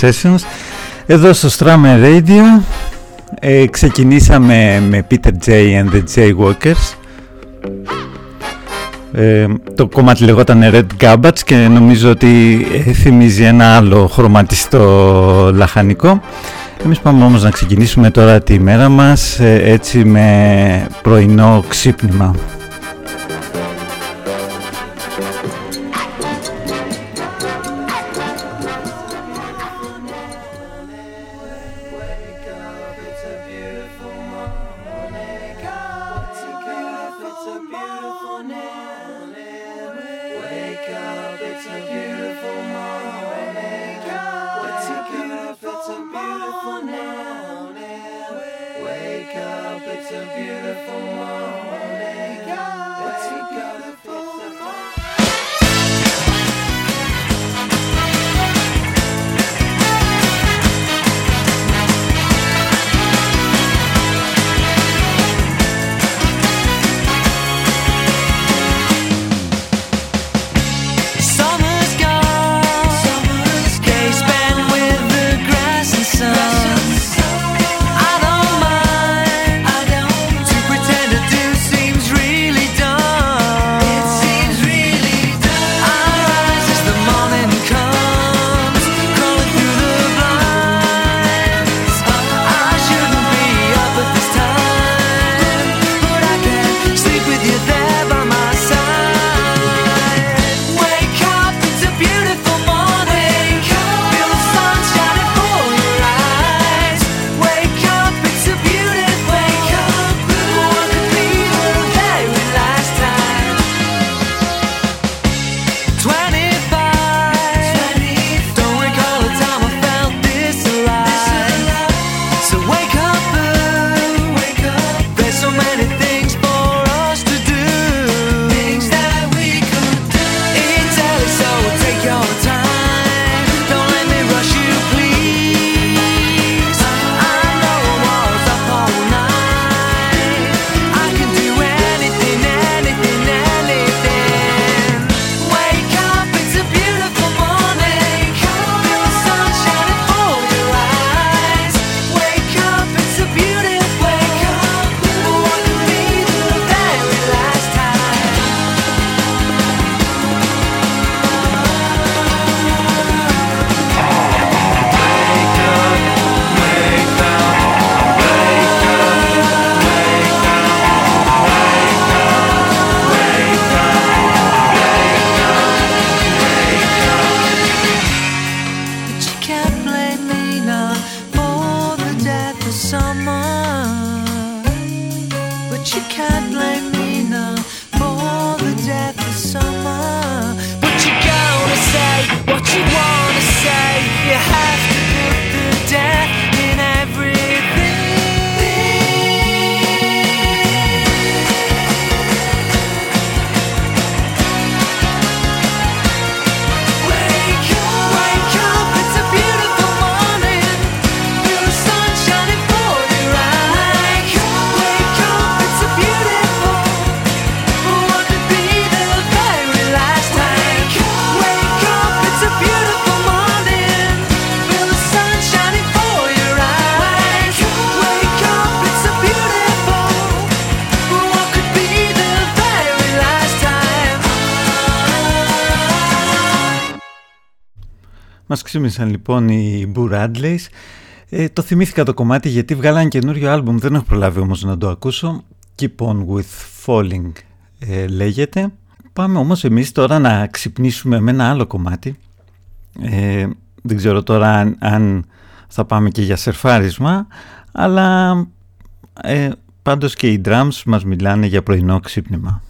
καλημέρα, ακούτε Breakfast Sessions. Εδώ στο Strammer Radio ε, Ξεκινήσαμε με Peter J and the Jaywalkers. Ε, Το κομμάτι λεγόταν Red Gabbats και νομίζω ότι ε, θυμίζει ένα άλλο χρωματιστό λαχανικό. Εμείς πάμε όμως να ξεκινήσουμε τώρα τη μέρα μας ε, έτσι με πρωινό ξύπνημα ξύμισαν λοιπόν οι Boo Ε, το θυμήθηκα το κομμάτι γιατί βγάλαν καινούριο άλμπουμ, δεν έχω προλάβει όμως να το ακούσω. Keep on with falling ε, λέγεται. Πάμε όμως εμείς τώρα να ξυπνήσουμε με ένα άλλο κομμάτι. Ε, δεν ξέρω τώρα αν, αν, θα πάμε και για σερφάρισμα, αλλά ε, πάντως και οι drums μας μιλάνε για πρωινό ξύπνημα.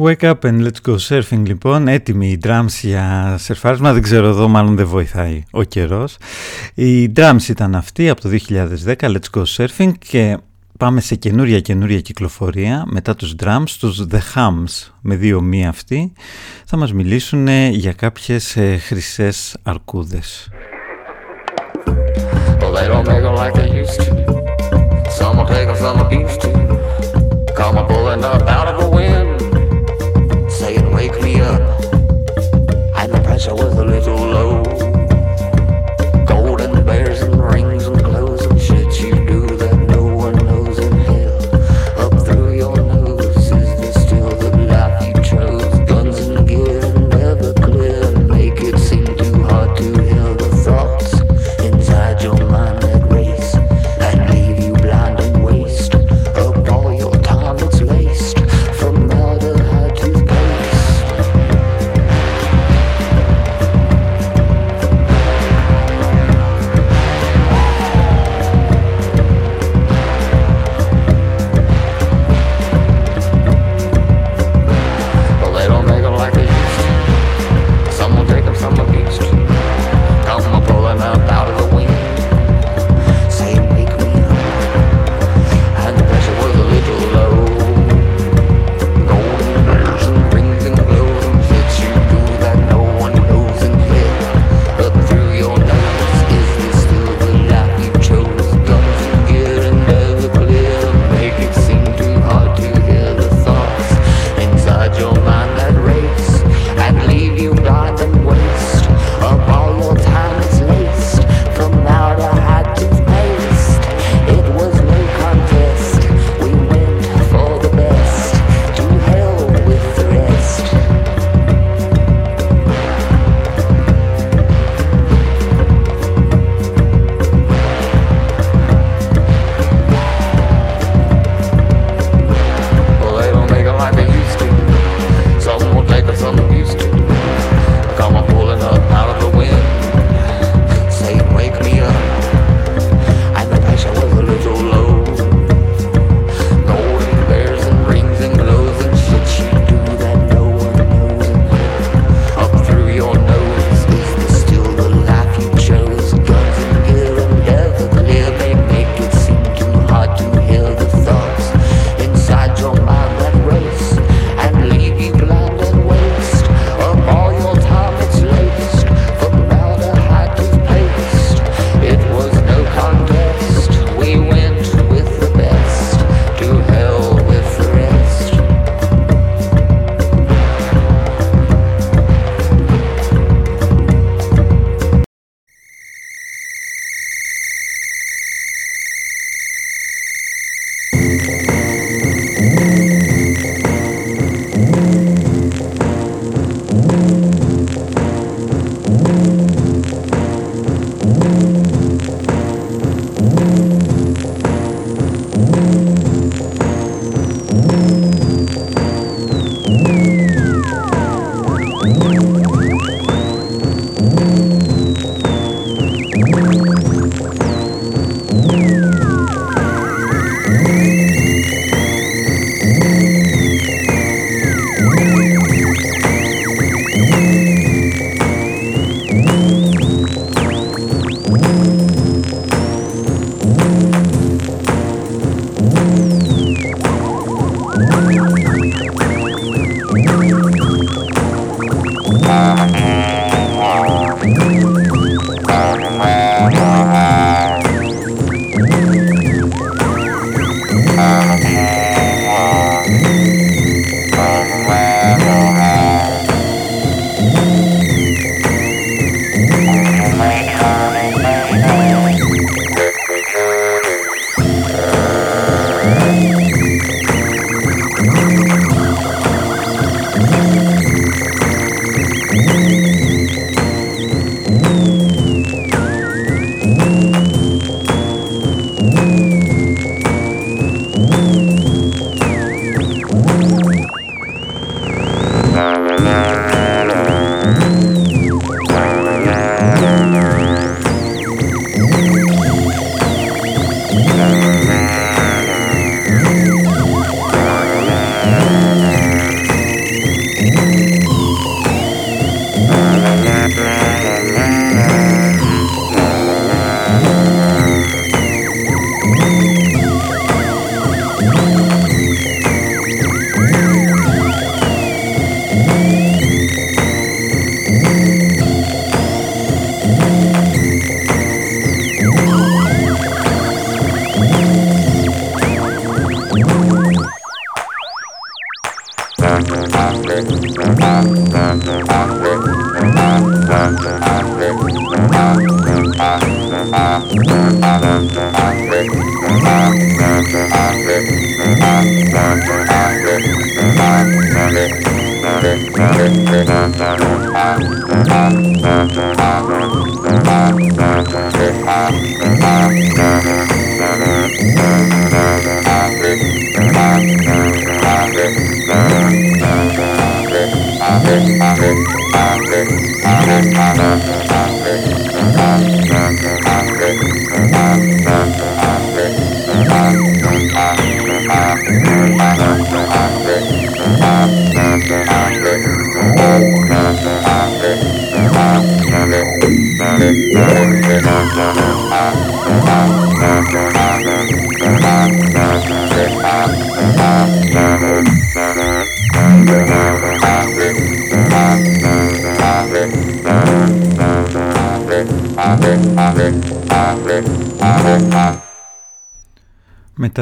Wake up and let's go surfing λοιπόν, έτοιμοι οι drums για σερφάρισμα, δεν ξέρω εδώ μάλλον δεν βοηθάει ο καιρός. Οι drums ήταν αυτοί από το 2010, let's go surfing και πάμε σε καινούρια καινούρια κυκλοφορία μετά τους drums, τους The Hums με δύο μία αυτοί θα μας μιλήσουν για κάποιες ε, χρυσές αρκούδες. Well, they don't make them like they used to. Some will take them, some abuse to. Come a pulling up out of the wind. Me up.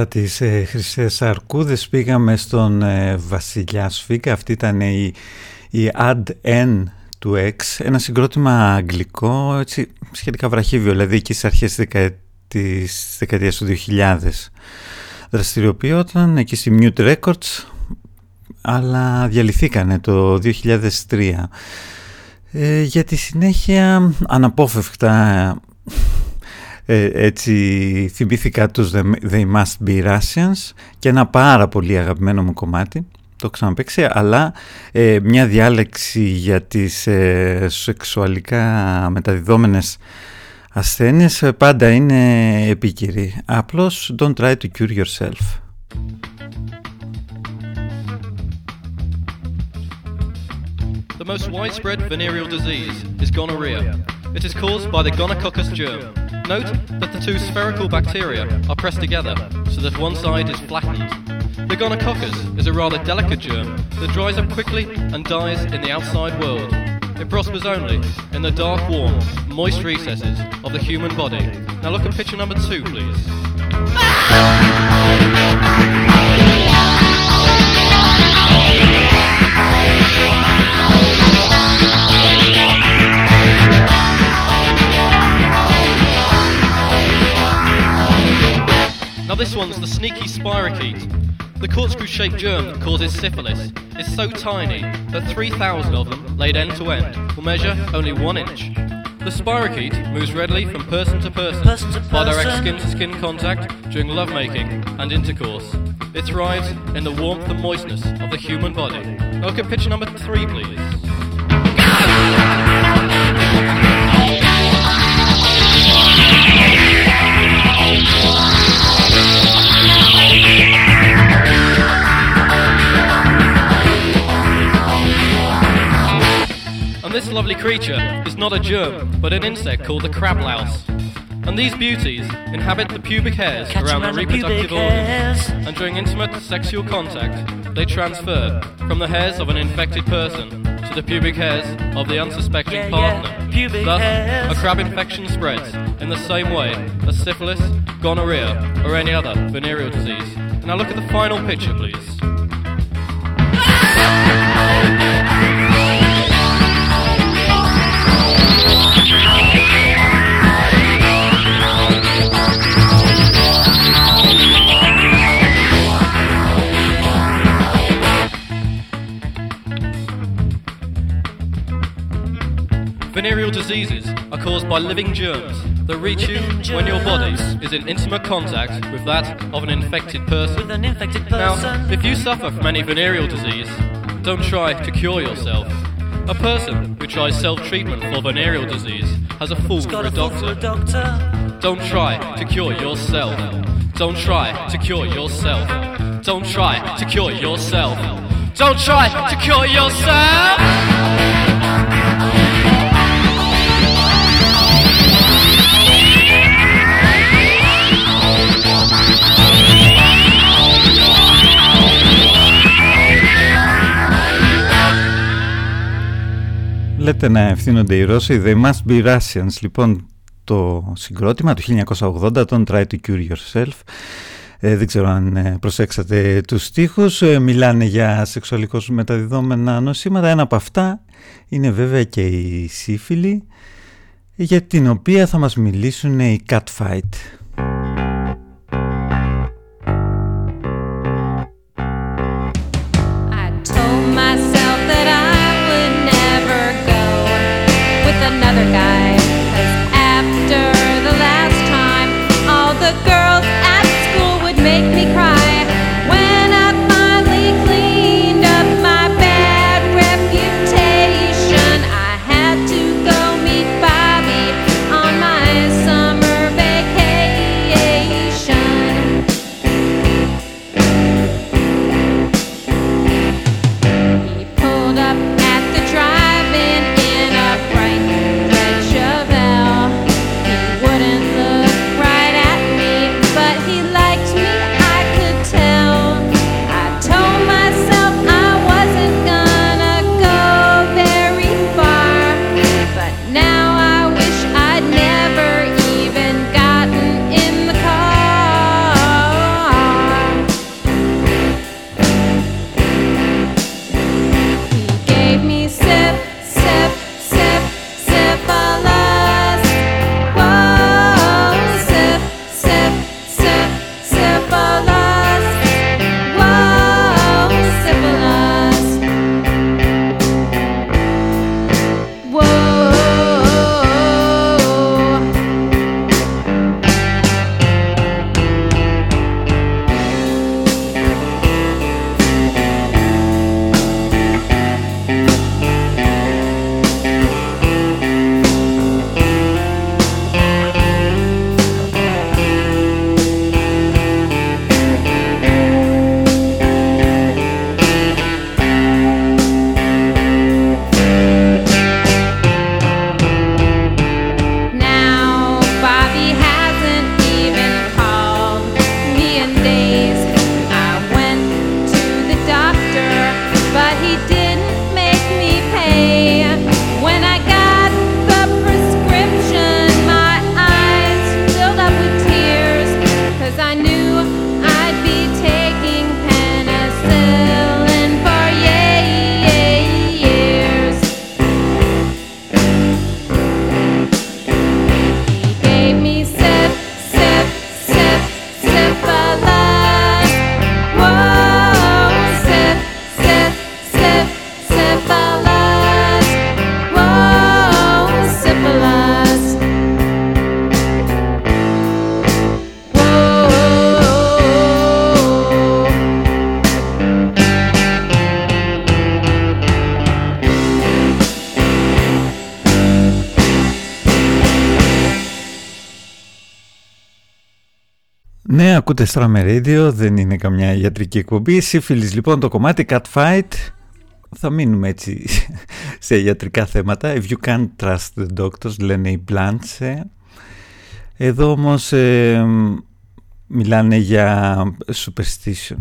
Μετά τις ε, Χρυσές Αρκούδες πήγαμε στον ε, Βασιλιά Σφίκα. Αυτή ήταν η, η Ad N του X, ένα συγκρότημα αγγλικό, έτσι, σχετικά βραχύβιο, δηλαδή εκεί στις αρχές της δεκαετίας του 2000. Δραστηριοποιόταν εκεί στη Mute Records, αλλά διαλυθήκανε το 2003. Ε, για τη συνέχεια αναπόφευκτα ε, έτσι θυμήθηκα τους They Must Be Russians και ένα πάρα πολύ αγαπημένο μου κομμάτι το ξαναπαίξει αλλά ε, μια διάλεξη για τις ε, σεξουαλικά μεταδιδόμενες ασθένειες ε, πάντα είναι επίκυρη απλώς don't try to cure yourself. The most widespread venereal disease is gonorrhea. It is caused by the gonococcus germ, Note that the two spherical bacteria are pressed together so that one side is flattened. The gonococcus is a rather delicate germ that dries up quickly and dies in the outside world. It prospers only in the dark, warm, moist recesses of the human body. Now look at picture number two, please. This one's the sneaky spirochete. The corkscrew-shaped germ that causes syphilis is so tiny that 3,000 of them, laid end to end, will measure only one inch. The spirochete moves readily from person to person, person, to person. by direct skin-to-skin contact during lovemaking and intercourse. It thrives in the warmth and moistness of the human body. At picture number three, please. This lovely creature is not a germ, but an insect called the crab louse. And these beauties inhabit the pubic hairs Catch around the reproductive organs, and during intimate sexual contact, they transfer from the hairs of an infected person to the pubic hairs of the unsuspecting yeah, partner. Yeah, Thus, hairs. a crab infection spreads in the same way as syphilis, gonorrhea, or any other venereal disease. Now look at the final picture, please. Venereal diseases are caused by living germs that reach you when your body is in intimate contact with that of an infected person. An infected person. Now, if you suffer from any venereal disease, don't try to cure yourself. A person who tries self-treatment for venereal disease has a fool for a doctor. doctor. Don't try to cure yourself. Don't try to cure yourself. Don't try to cure yourself. Don't try to cure yourself. Λέτε να ευθύνονται οι Ρώσοι. They must be Russians. Λοιπόν το συγκρότημα του 1980 τον Try to Cure Yourself. Ε, δεν ξέρω αν ε, προσέξατε τους στίχους. Ε, μιλάνε για σεξουαλικώς μεταδιδόμενα νοσήματα. Ένα από αυτά είναι βέβαια και η σύφυλλη για την οποία θα μας μιλήσουν οι Catfight ακούτε Strame Radio, δεν είναι καμιά ιατρική εκπομπή. Σύφυλης λοιπόν το κομμάτι Cat Fight. Θα μείνουμε έτσι σε ιατρικά θέματα. If you can't trust the doctors, λένε οι Blanche. Εδώ όμως ε, μιλάνε για superstition.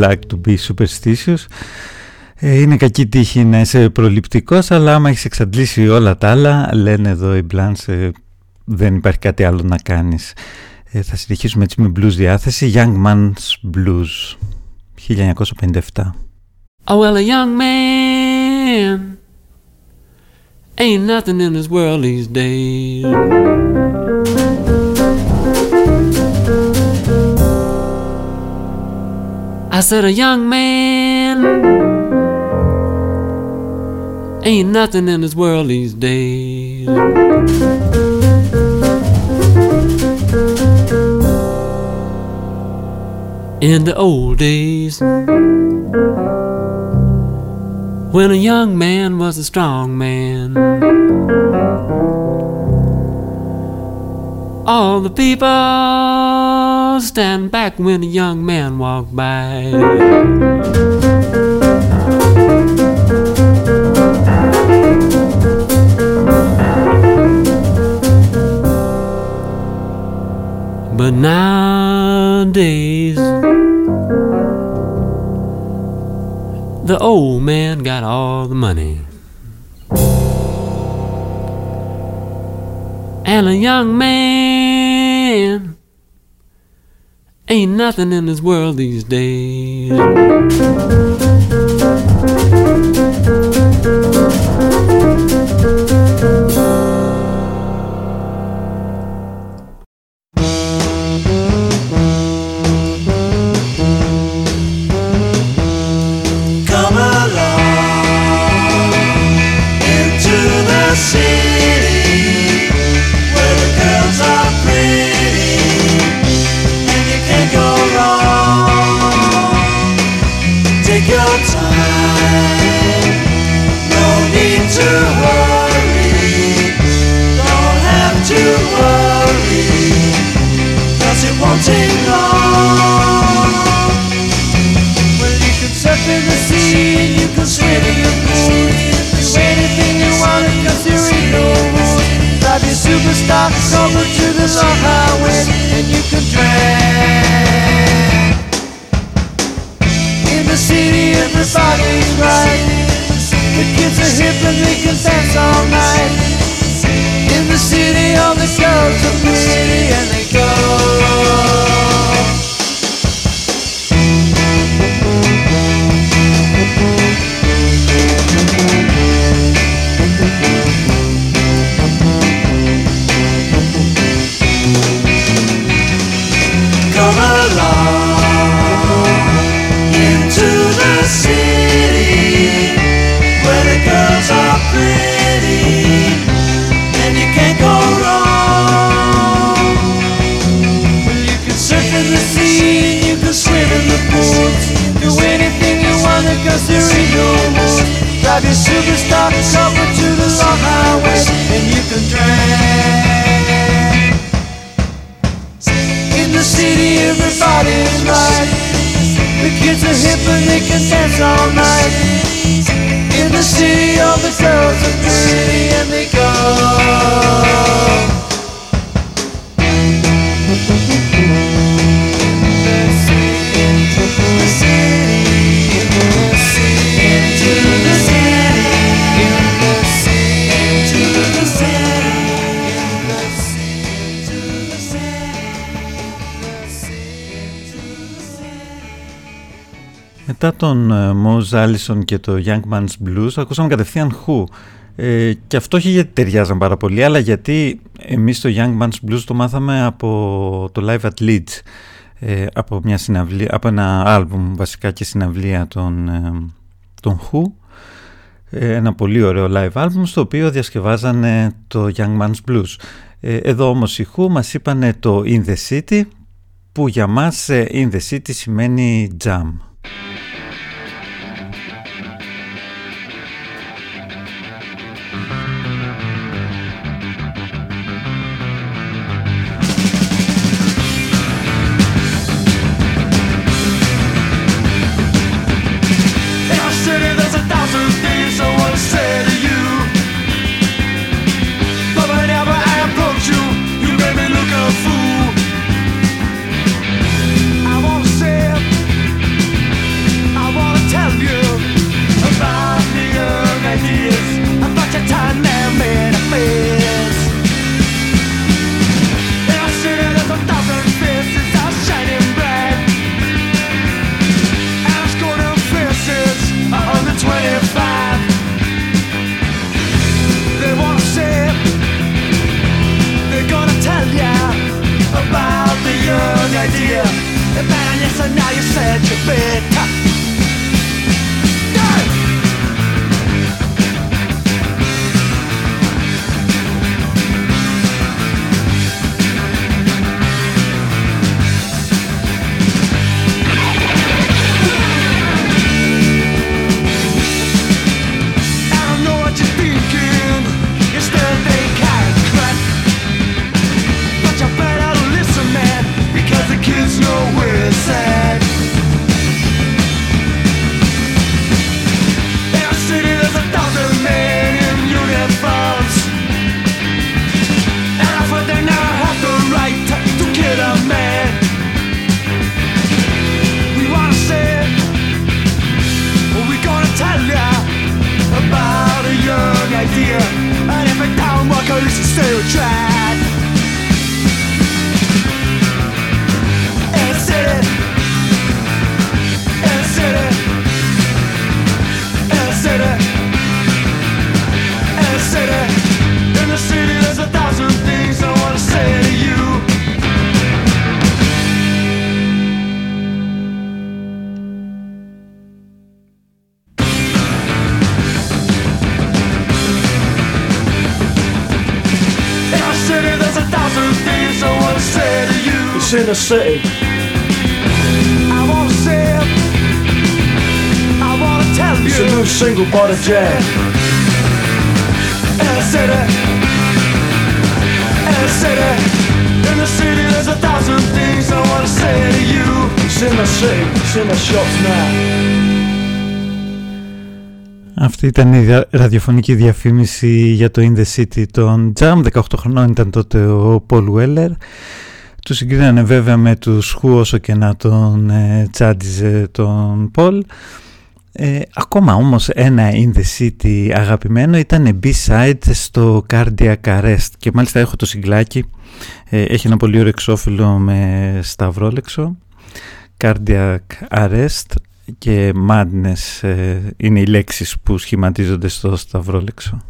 like to be superstitious. Ε, είναι κακή τύχη να είσαι προληπτικός, αλλά άμα έχεις εξαντλήσει όλα τα άλλα, λένε εδώ οι Blans, ε, δεν υπάρχει κάτι άλλο να κάνεις. Ε, θα συνεχίσουμε έτσι με blues διάθεση, Young Man's Blues, 1957. Oh, well, a young man ain't nothing in this world these days. I said, a young man ain't nothing in this world these days. In the old days, when a young man was a strong man. All the people stand back when a young man walk by. But nowadays, the old man got all the money. And a young man man. Ain't nothing in this world these days. Τον Moz Allison και το Young Man's Blues ακούσαμε κατευθείαν Who. Ε, και αυτό όχι γιατί ταιριάζαν πάρα πολύ αλλά γιατί εμείς το Young Man's Blues το μάθαμε από το Live at Leeds ε, από, μια συναυλία, από ένα άλμπουμ βασικά και συναυλία των, ε, των Who. Ε, ένα πολύ ωραίο live album στο οποίο διασκευάζανε το Young Man's Blues. Εδώ όμως οι Who μας είπανε το In the City που για μας In the City σημαίνει jam idea. And man, yes, and now you said you're bit. City. I wanna say it. I wanna tell you. It's a new single by the Jam. In the city. In the city. In the city, there's a thousand things I wanna say to you. It's in the city. It's in the shops now. Αυτή ήταν η ραδιοφωνική διαφήμιση για το In The City των Jam. 18 χρονών ήταν τότε ο Paul Weller. Τους συγκρίνανε βέβαια με τους Χου όσο και να τον ε, τσάντιζε τον Πολ. Ε, ακόμα όμως ένα In The City αγαπημένο ήταν B-side στο Cardiac Arrest και μάλιστα έχω το συγκλάκι, ε, έχει ένα πολύ ωραίο εξώφυλλο με σταυρόλεξο Cardiac Arrest και Madness ε, είναι οι λέξεις που σχηματίζονται στο σταυρόλεξο.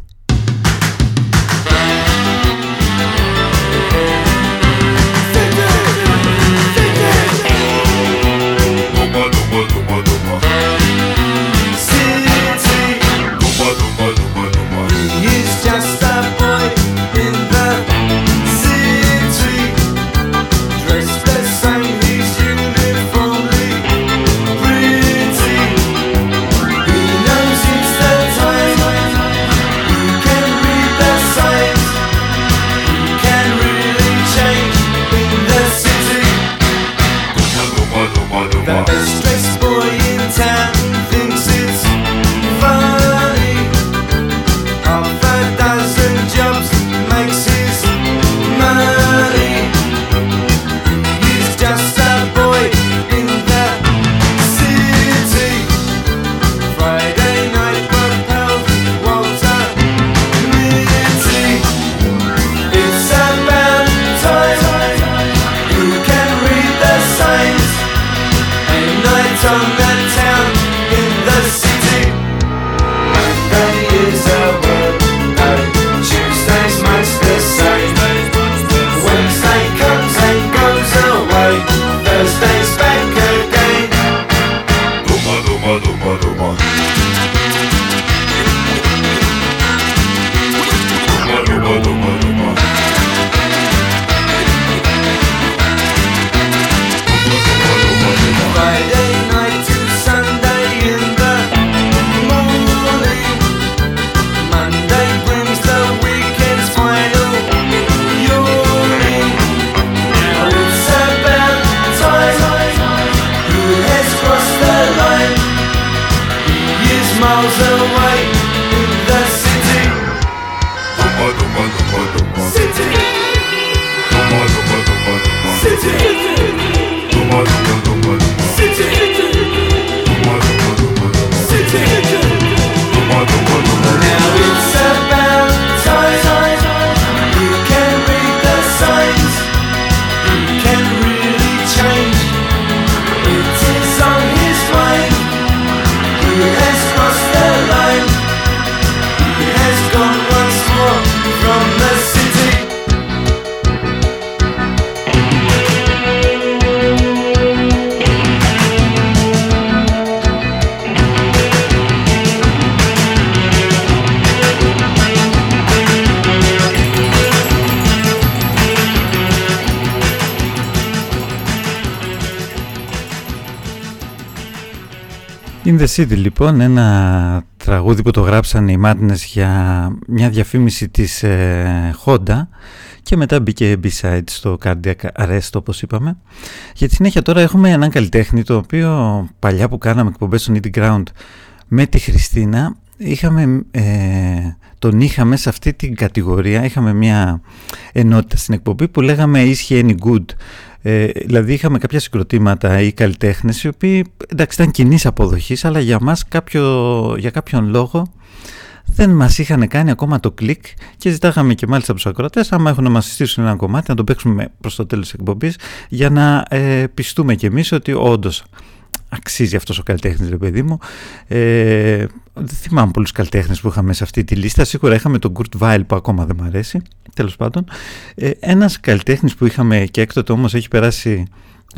someday In the City λοιπόν ένα τραγούδι που το γράψαν οι Madness για μια διαφήμιση της ε, Honda και μετά μπήκε B-side στο Cardiac Arrest όπως είπαμε. Για τη συνέχεια τώρα έχουμε έναν καλλιτέχνη το οποίο παλιά που κάναμε εκπομπές στο Needy Ground με τη Χριστίνα είχαμε, ε, τον είχαμε σε αυτή την κατηγορία, είχαμε μια ενότητα στην εκπομπή που λέγαμε «Is he any good» Ε, δηλαδή είχαμε κάποια συγκροτήματα ή καλλιτέχνες οι οποίοι εντάξει ήταν κοινής αποδοχής, αλλά για μας κάποιο, για κάποιον λόγο δεν μας είχαν κάνει ακόμα το κλικ και ζητάγαμε και μάλιστα από τους ακροατές άμα έχουν να μας συστήσουν ένα κομμάτι να το παίξουμε προς το τέλος της εκπομπής για να ε, πιστούμε κι εμείς ότι όντως αξίζει αυτός ο καλλιτέχνης ρε παιδί μου. Ε, δεν θυμάμαι πολλούς καλλιτέχνες που είχαμε σε αυτή τη λίστα. Σίγουρα είχαμε τον Kurt Weill που ακόμα δεν μου αρέσει τέλος πάντων. Ε, ένας καλλιτέχνης που είχαμε και έκτοτε όμως έχει περάσει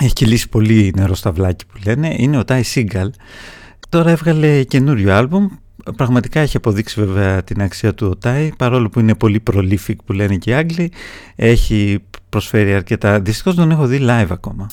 έχει κυλήσει πολύ νερό στα βλάκι που λένε είναι ο Ty Seagal. Τώρα έβγαλε καινούριο άλμπουμ. Πραγματικά έχει αποδείξει βέβαια την αξία του ο Τάι παρόλο που είναι πολύ prolific που λένε και οι Άγγλοι. Έχει προσφέρει αρκετά. Δυστυχώς τον έχω δει live ακόμα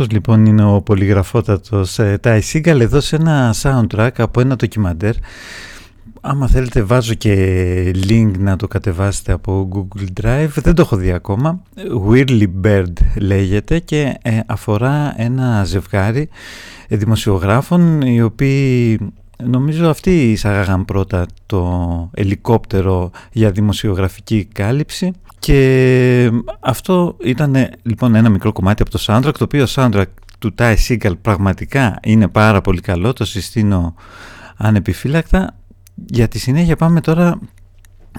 Αυτός λοιπόν είναι ο πολυγραφότατος. Ε, Ty Seagal εδώ σε ένα soundtrack από ένα ντοκιμαντέρ. Άμα θέλετε βάζω και link να το κατεβάσετε από Google Drive. Δεν το έχω δει ακόμα. Whirly Bird λέγεται και ε, αφορά ένα ζευγάρι ε, δημοσιογράφων οι οποίοι νομίζω αυτοί εισαγάγαν πρώτα το ελικόπτερο για δημοσιογραφική κάλυψη και αυτό ήταν λοιπόν ένα μικρό κομμάτι από το soundtrack το οποίο soundtrack του Ty Seagal πραγματικά είναι πάρα πολύ καλό το συστήνω ανεπιφύλακτα. Για τη συνέχεια πάμε τώρα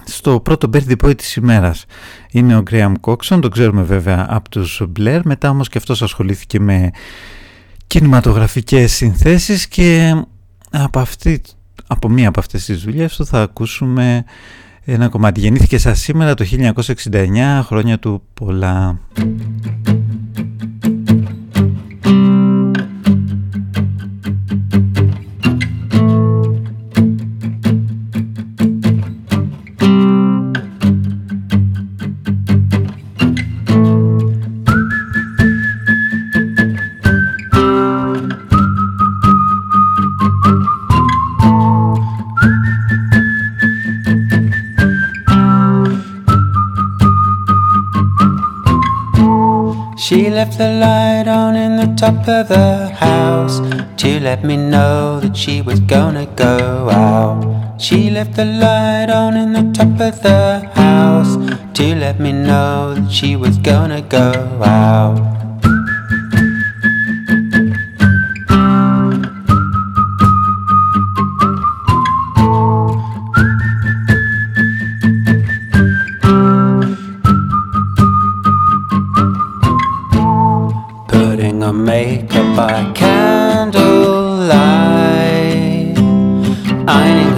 στο πρώτο birthday boy της ημέρας. Είναι ο Graham Coxon, τον ξέρουμε βέβαια από τους Blair μετά όμως και αυτός ασχολήθηκε με κινηματογραφικές συνθέσεις και από, αυτή, από μία από αυτές τις δουλειές του θα ακούσουμε ένα κομμάτι. Γεννήθηκε σας σήμερα το 1969, χρόνια του πολλά. She left the light on in the top of the house to let me know that she was gonna go out. She left the light on in the top of the house to let me know that she was gonna go out.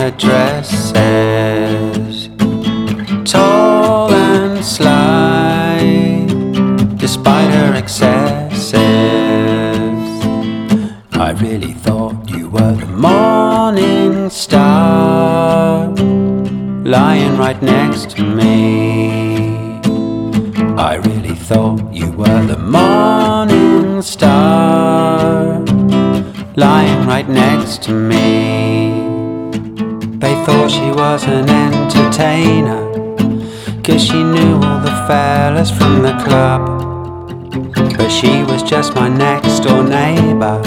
addresses. Tall and slight, despite her excesses. I really thought you were the morning star, lying right next to me. I really thought you were the morning star, lying right next to me thought she was an entertainer. Cause she knew all the fellas from the club. But she was just my next door neighbor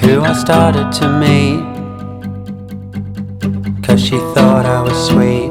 who I started to meet. Cause she thought I was sweet.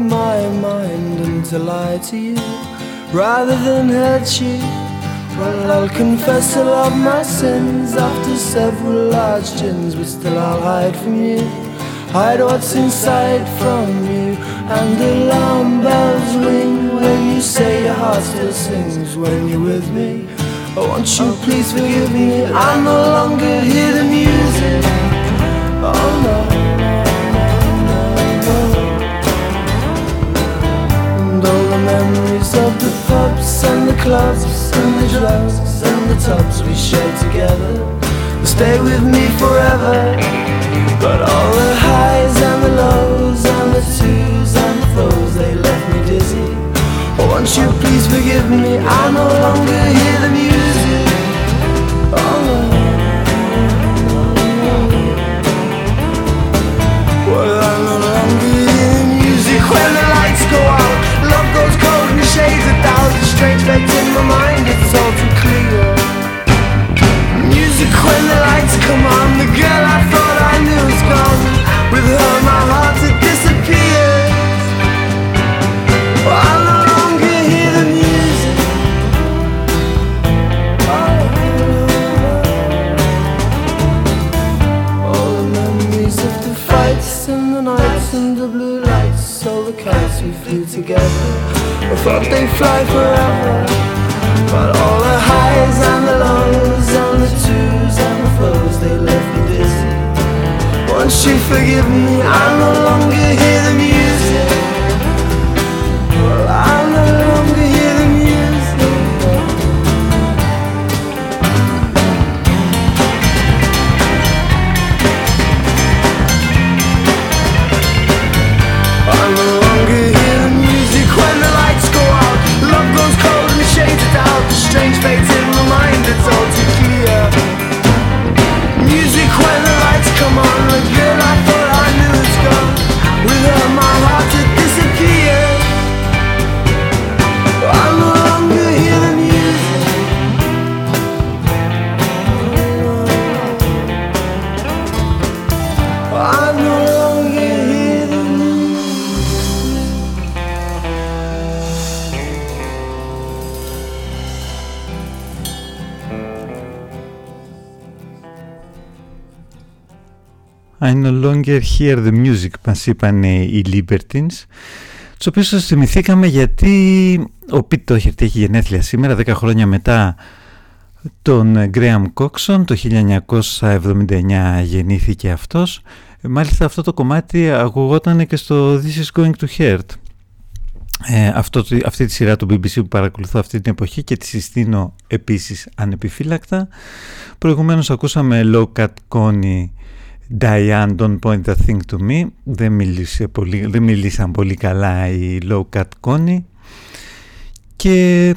My mind and to lie to you rather than hurt you. Well, I'll confess a lot of my sins after several large gins, but still I'll hide from you. Hide what's inside from you, and the alarm bells ring when you say your heart still sings when you're with me. Oh, won't you please forgive me? I no longer hear the music. Oh no. Memories of the pubs and the clubs and the drugs and the tubs we shared together will stay with me forever. But all the highs and the lows and the twos and the foes, they left me dizzy. Oh, won't you please forgive me? I no longer hear the music. Oh no. Well, I no longer hear the music when the lights go out. Shades a thousand strange effect in my mind. It's all too clear. Music when the lights come on. The girl I thought I knew is gone. With her, my heart it disappears. I no longer hear the music. Oh, oh. All the memories of the fights and the nights and the blue lights, all the kites we flew together. I thought they'd fly forever, but all the highs and the lows and the twos and the flows, they left me dizzy. Won't you forgive me? I no longer hear the music. I no longer hear the music, μας είπαν οι Libertines, τους οποίους σας θυμηθήκαμε γιατί ο Πιτ Τόχερτ έχει γενέθλια σήμερα, 10 χρόνια μετά τον Graham Coxon, το 1979 γεννήθηκε αυτός. Μάλιστα αυτό το κομμάτι ακουγόταν και στο This is going to hurt. Ε, αυτό, αυτή τη σειρά του BBC που παρακολουθώ αυτή την εποχή και τη συστήνω επίσης ανεπιφύλακτα. Προηγουμένως ακούσαμε Low Cat Connie Diane Don't Point a Thing to Me. Δεν, μίλησε πολύ, δεν μίλησαν πολύ καλά οι Low Cat Connie. Και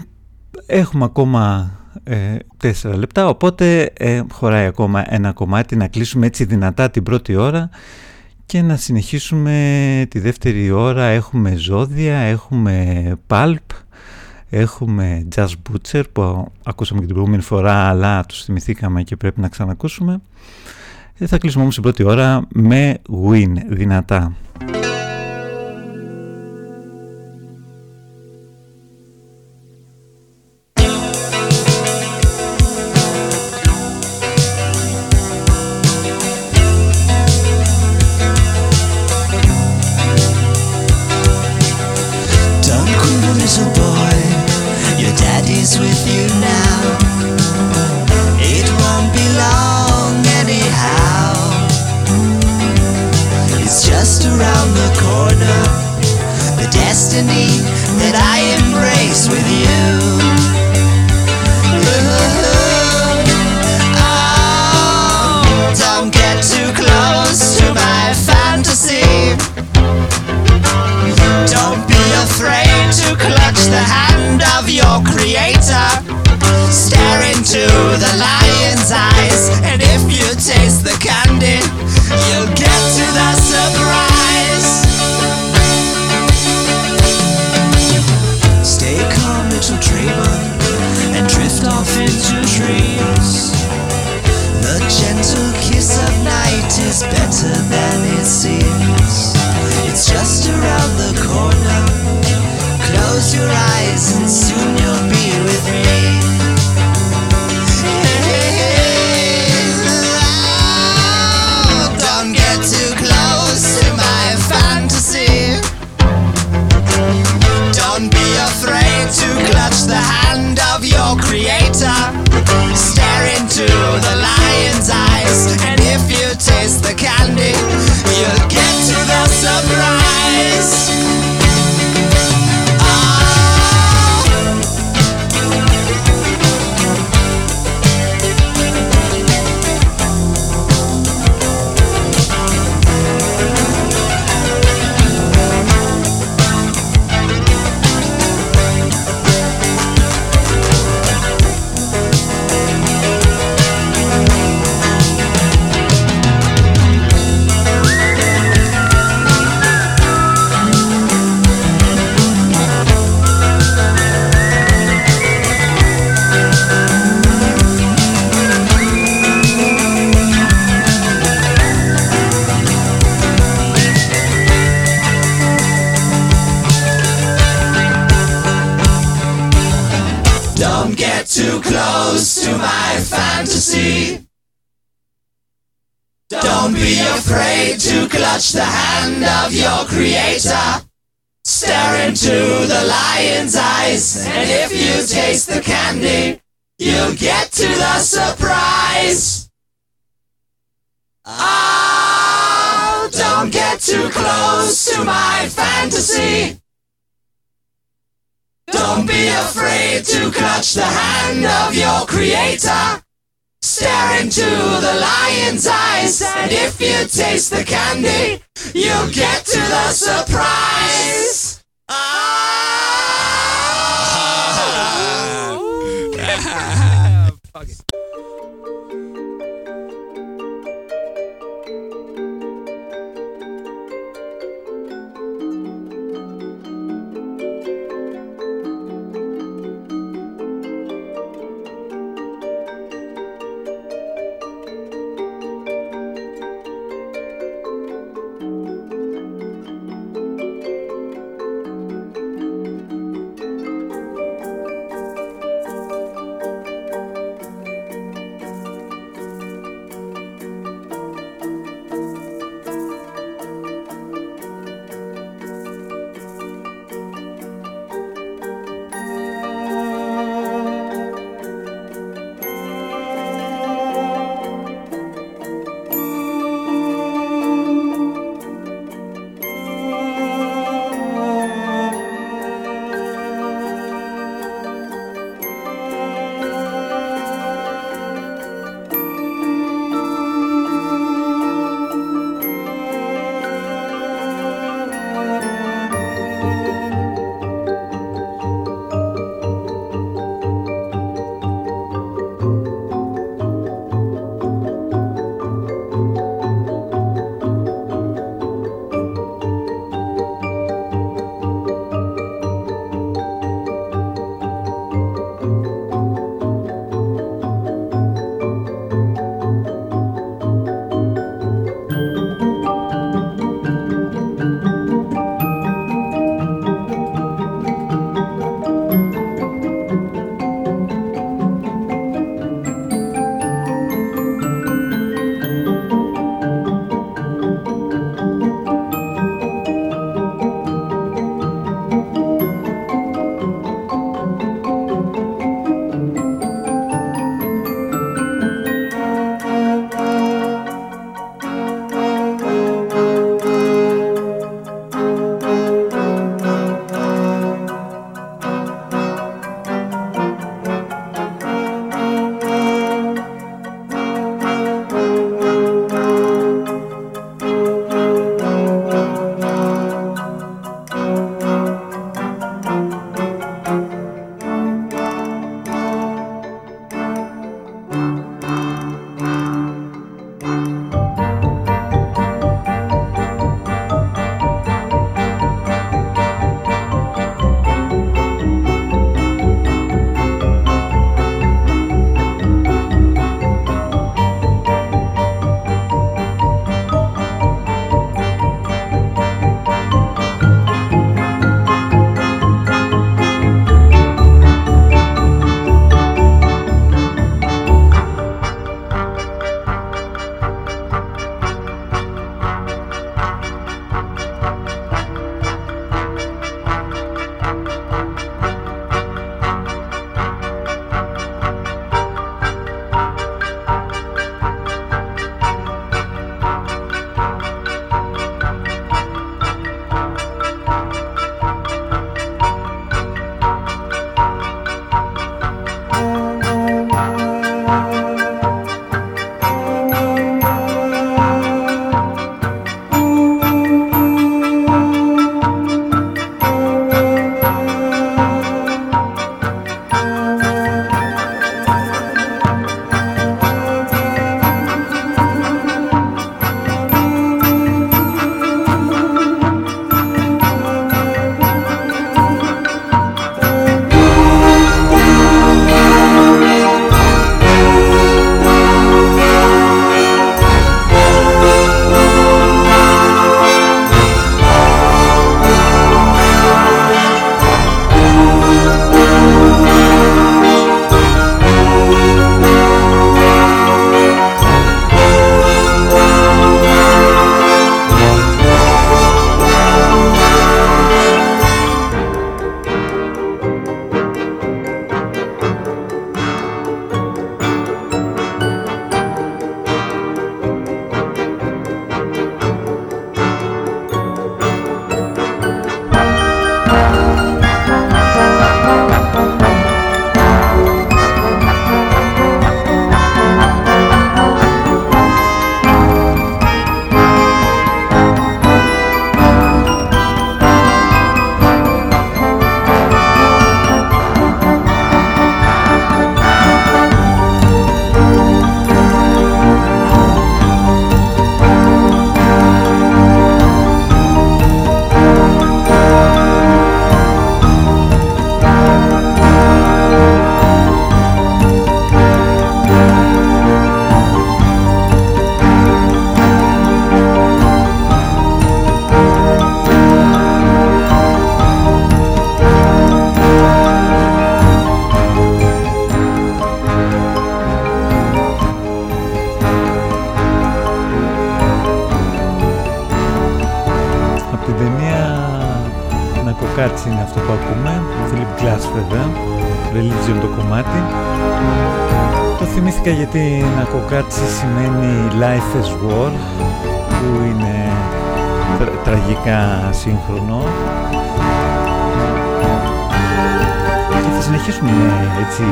έχουμε ακόμα ε, τέσσερα λεπτά οπότε ε, χωράει ακόμα ένα κομμάτι. Να κλείσουμε έτσι δυνατά την πρώτη ώρα και να συνεχίσουμε τη δεύτερη ώρα. Έχουμε ζώδια, έχουμε pulp έχουμε jazz butcher που ακούσαμε και την προηγούμενη φορά αλλά τους θυμηθήκαμε και πρέπει να ξανακούσουμε. ε, θα κλείσουμε όμως την πρώτη ώρα με win δυνατά. Fuck it. Σύγχρονο. Και θα συνεχίσουμε έτσι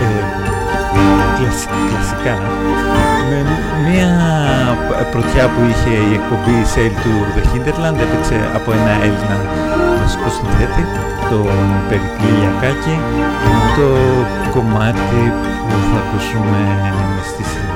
ε, κλασικά με μια πρωτιά που είχε η εκπομπή Sail to the Hinterland έπαιξε από ένα Έλληνα βασικό συνθέτη το Περικλή Λιακάκη το κομμάτι που θα ακούσουμε στη συνέχεια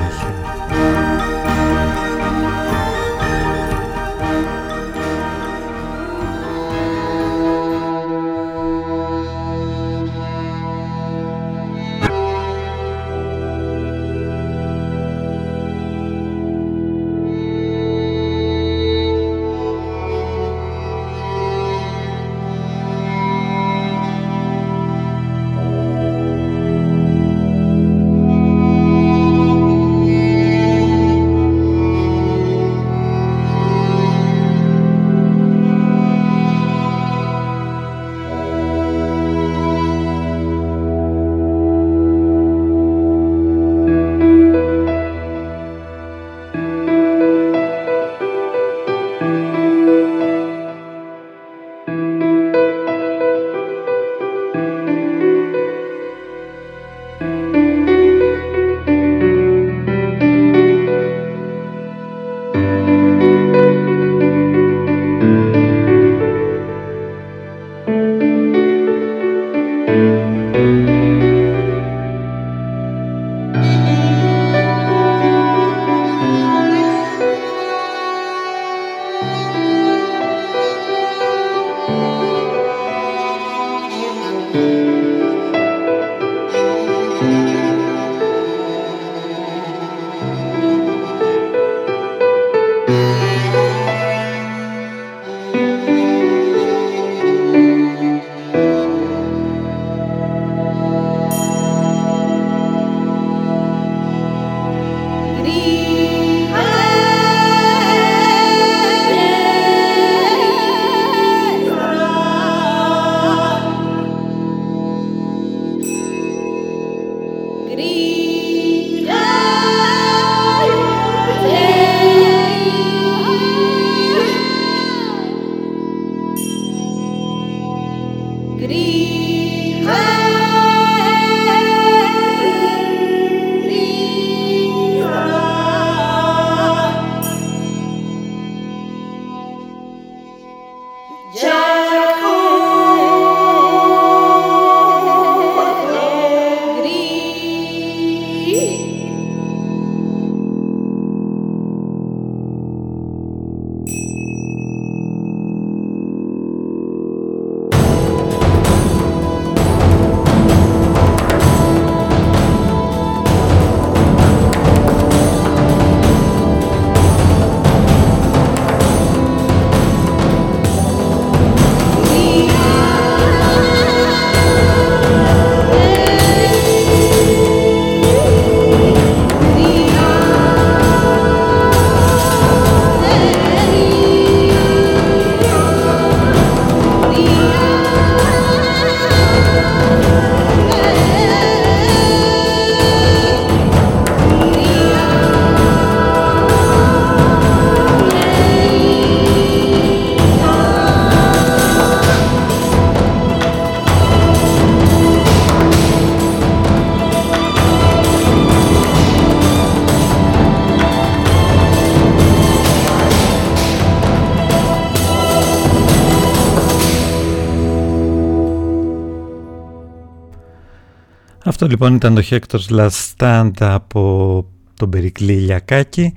Αυτό λοιπόν ήταν το Hector's Last Stand από τον Περικλή Λιακάκη.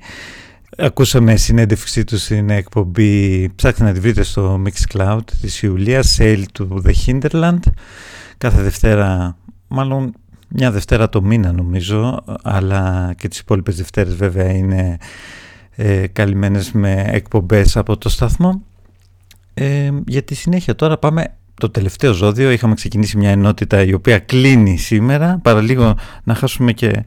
Ακούσαμε συνέντευξή του στην εκπομπή, ψάχνετε να τη βρείτε στο Mixcloud της Ιουλίας, Sale to the Hinterland. Κάθε Δευτέρα, μάλλον μια Δευτέρα το μήνα νομίζω, αλλά και τις υπόλοιπες Δευτέρες βέβαια είναι ε, καλυμμένες με εκπομπές από το σταθμό. Ε, για τη συνέχεια τώρα πάμε το τελευταίο ζώδιο είχαμε ξεκινήσει μια ενότητα η οποία κλείνει σήμερα παραλίγο να χάσουμε και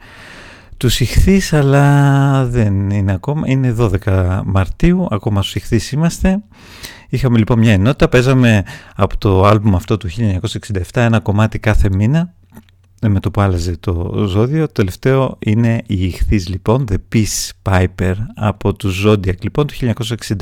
τους ηχθείς αλλά δεν είναι ακόμα είναι 12 Μαρτίου ακόμα στους ηχθείς είμαστε Είχαμε λοιπόν μια ενότητα, παίζαμε από το άλμπουμ αυτό του 1967 ένα κομμάτι κάθε μήνα ε, με το που άλλαζε το ζώδιο. Το τελευταίο είναι η ηχθής λοιπόν, The Peace Piper από τους Zodiac λοιπόν του 1967.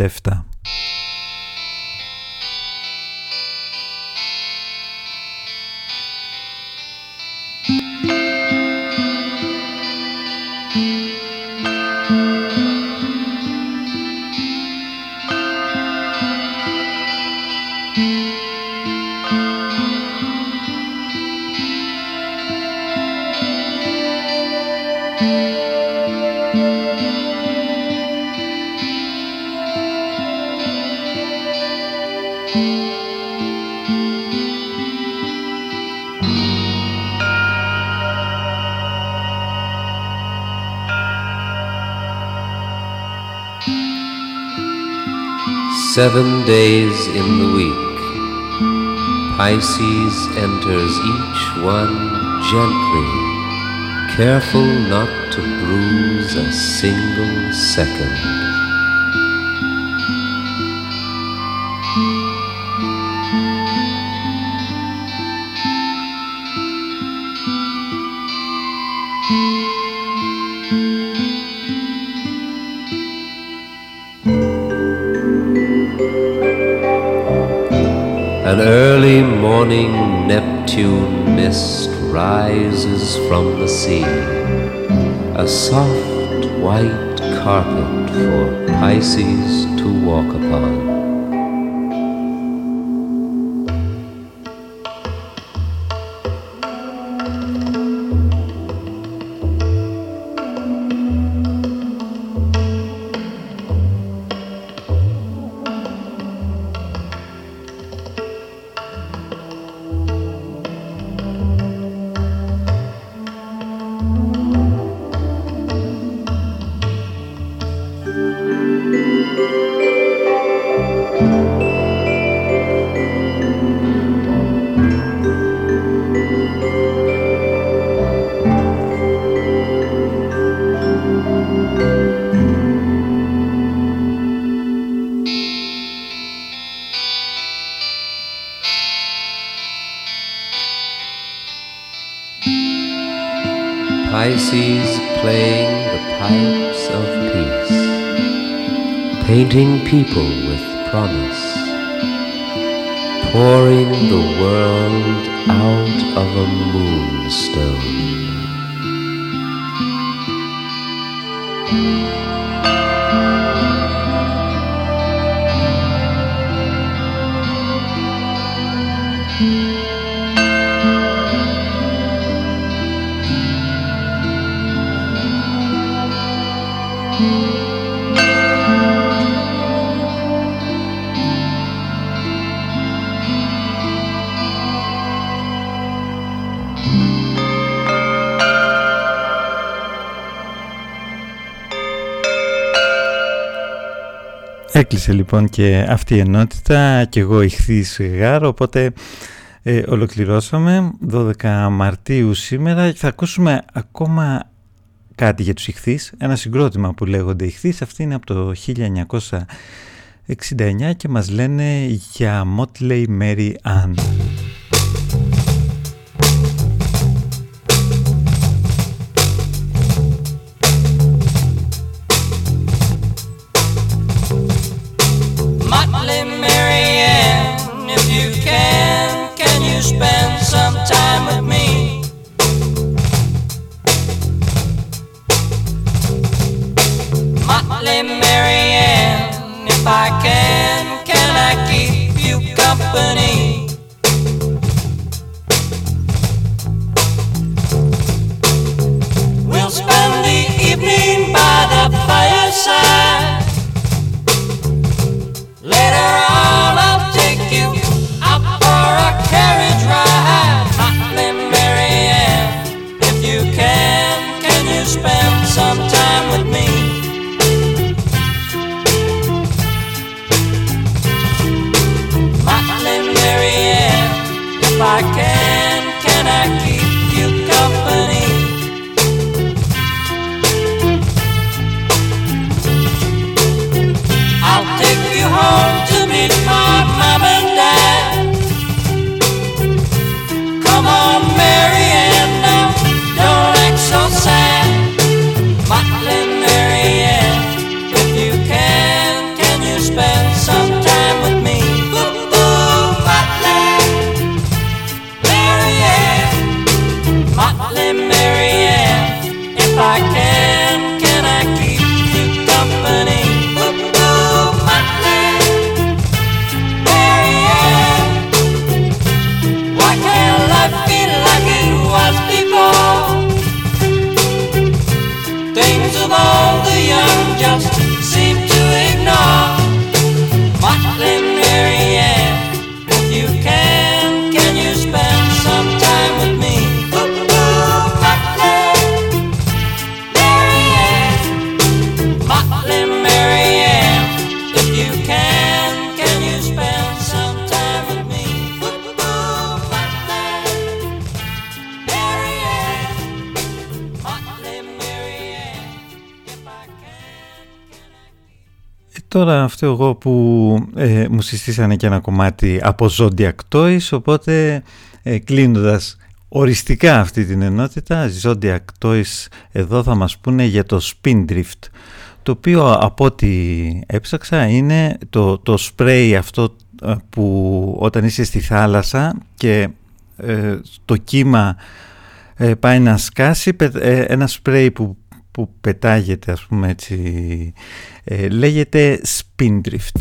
Seven days in the week, Pisces enters each one gently, careful not to bruise a single second. Rises from the sea, a soft white carpet for Pisces to walk upon. Έκλεισε λοιπόν και αυτή η ενότητα και εγώ ηχθής γάρο, οπότε ε, ολοκληρώσαμε. 12 Μαρτίου σήμερα. Και θα ακούσουμε ακόμα κάτι για τους ηχθείς, ένα συγκρότημα που λέγονται ηχθείς, αυτή είναι από το 1969 και μας λένε για Motley Mary Ann. Συστήσανε και ένα κομμάτι από Zodiac Toys, οπότε ε, κλείνοντας οριστικά αυτή την ενότητα, Zodiac Toys εδώ θα μας πούνε για το Spindrift, το οποίο από ό,τι έψαξα είναι το, το spray αυτό ε, που όταν είσαι στη θάλασσα και ε, το κύμα ε, πάει να σκάσει, ένα σπρέι που που πετάγεται ας πούμε έτσι ε, λέγεται Spindrift.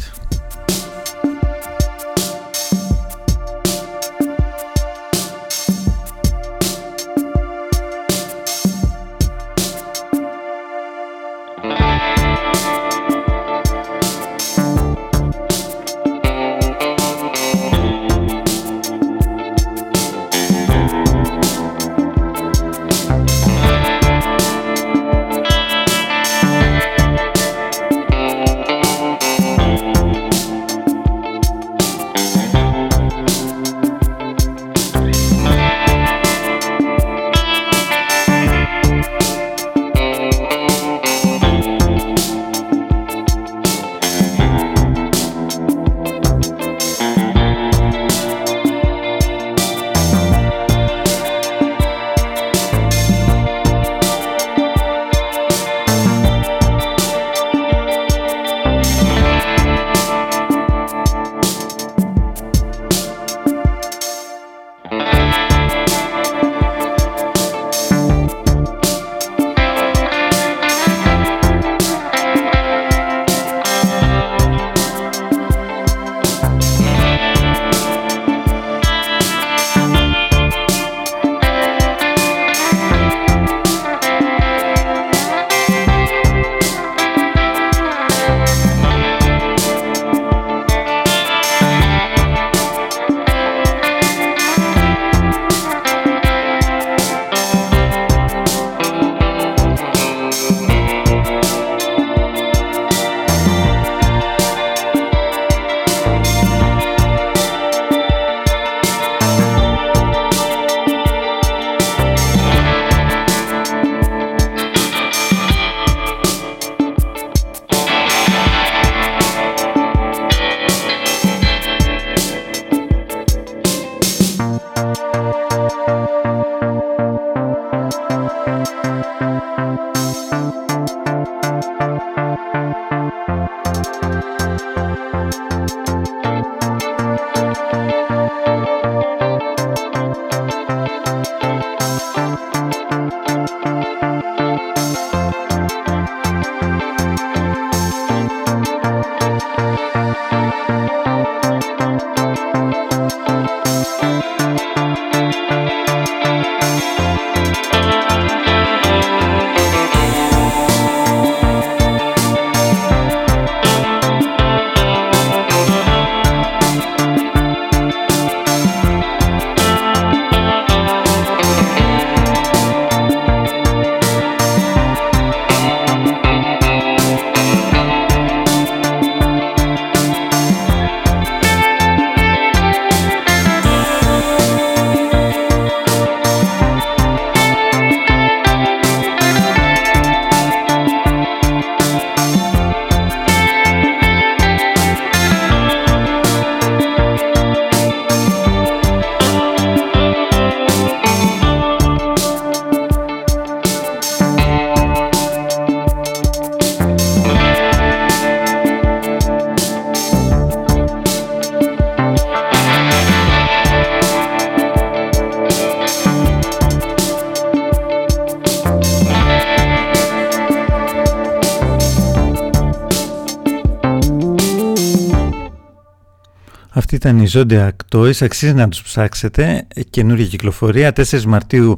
Ήταν η Zodiac Toys, αξίζει να τους ψάξετε, καινούργια κυκλοφορία, 4 Μαρτίου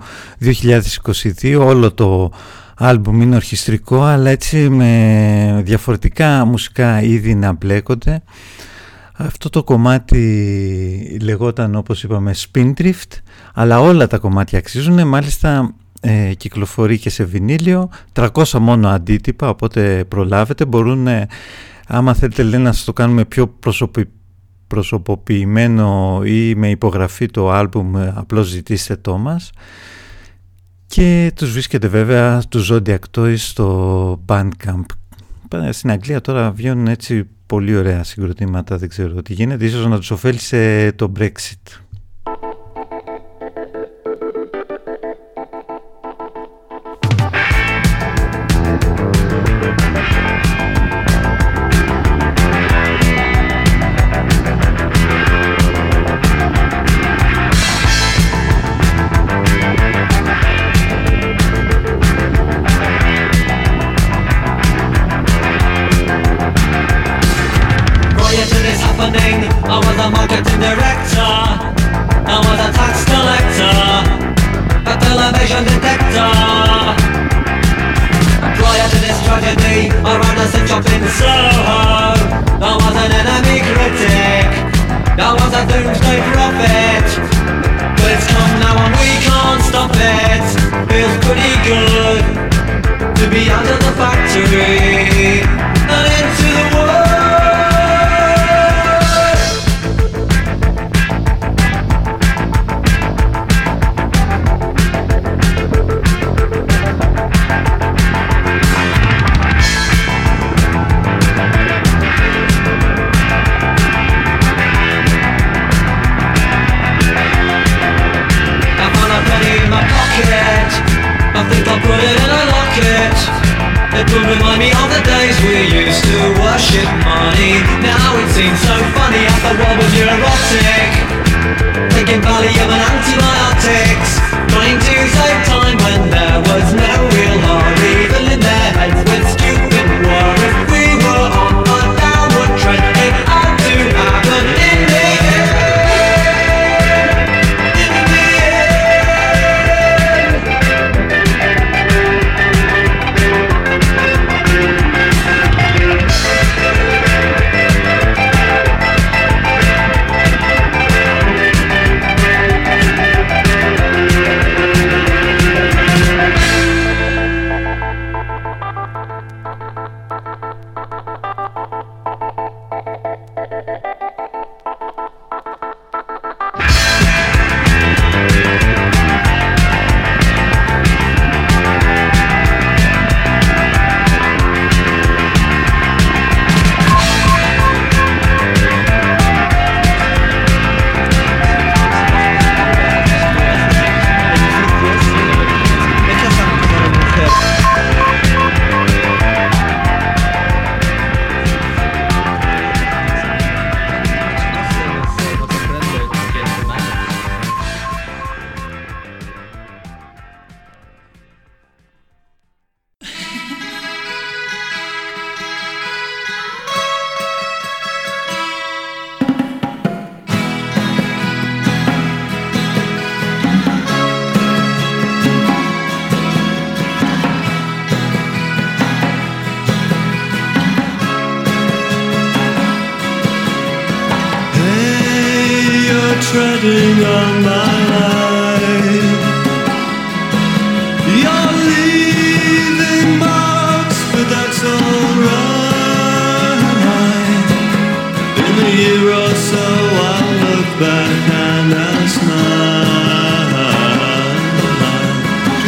2022, όλο το άλμπουμ είναι ορχιστρικό, αλλά έτσι με διαφορετικά μουσικά είδη να μπλέκονται. Αυτό το κομμάτι λεγόταν όπως είπαμε Spindrift, αλλά όλα τα κομμάτια αξίζουν, μάλιστα ε, κυκλοφορεί και σε βινίλιο, 300 μόνο αντίτυπα, οπότε προλάβετε, μπορούν, άμα θέλετε λέει, να σας το κάνουμε πιο προσωπικό προσωποποιημένο ή με υπογραφή το άλμπουμ απλώς ζητήστε το μας. Και τους βρίσκεται βέβαια του Zodiac Toys στο Bandcamp. Στην Αγγλία τώρα βγαίνουν έτσι πολύ ωραία συγκροτήματα δεν ξέρω τι γίνεται. Ίσως να τους ωφέλησε το Brexit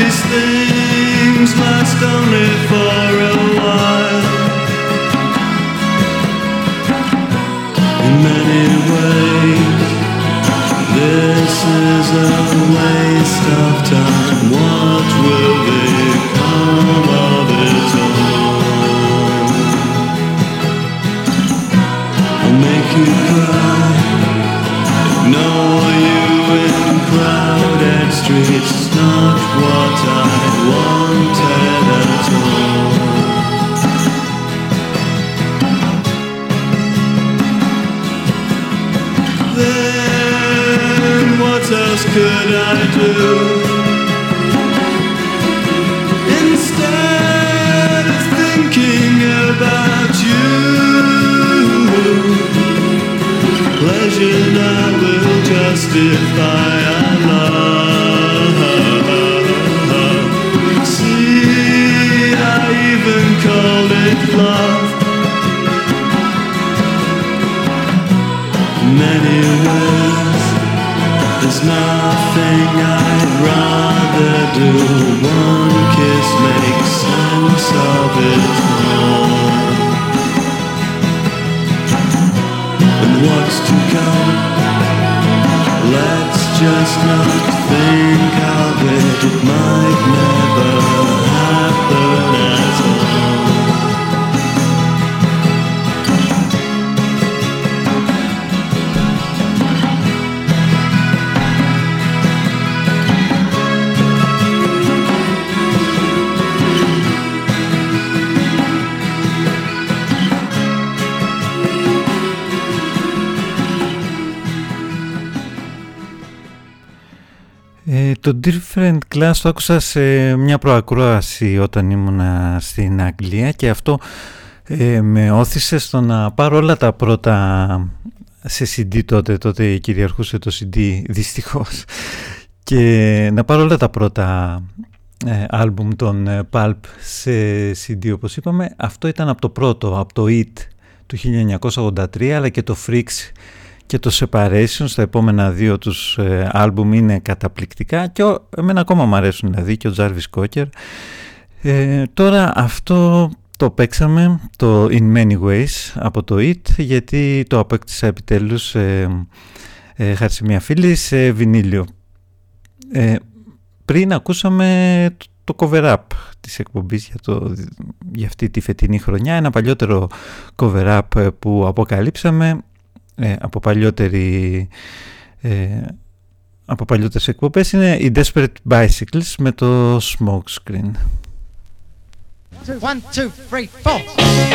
these things last only for a while. In many ways, this is a waste of time. What will become of it all? I'll make you cry. Nor you in crowded streets, not what I wanted at all. Then what else could I do? Instead of thinking about you pleasure I will justify our love. See, I even called it love. Many ways, there's nothing I'd rather do. One kiss makes sense of it all. What's to come? Let's just not think of it. It might never happen at all. Το Different Class το άκουσα σε μια προακρόαση όταν ήμουν στην Αγγλία και αυτό ε, με όθησε στο να πάρω όλα τα πρώτα σε CD τότε, τότε κυριαρχούσε το CD δυστυχώς. Και να πάρω όλα τα πρώτα ε, άλμπουμ των ε, Pulp σε CD όπως είπαμε. Αυτό ήταν από το πρώτο, από το It του 1983 αλλά και το Freaks και το Separation στα επόμενα δύο τους ε, άλμπουμ είναι καταπληκτικά και ο, εμένα ακόμα μου αρέσουν δηλαδή και ο Jarvis Cocker. Ε, τώρα αυτό το παίξαμε το In Many Ways από το It γιατί το απέκτησα επιτέλους ε, ε, χάρη σε μια φίλη σε βινίλιο. Ε, πριν ακούσαμε το cover-up της εκπομπής για, το, για αυτή τη φετινή χρονιά ένα παλιότερο cover-up που αποκαλύψαμε ε, από παλιότερη ε, από παλιότερες εκπομπές είναι οι Desperate Bicycles με το Smoke Screen. One, two, three, four.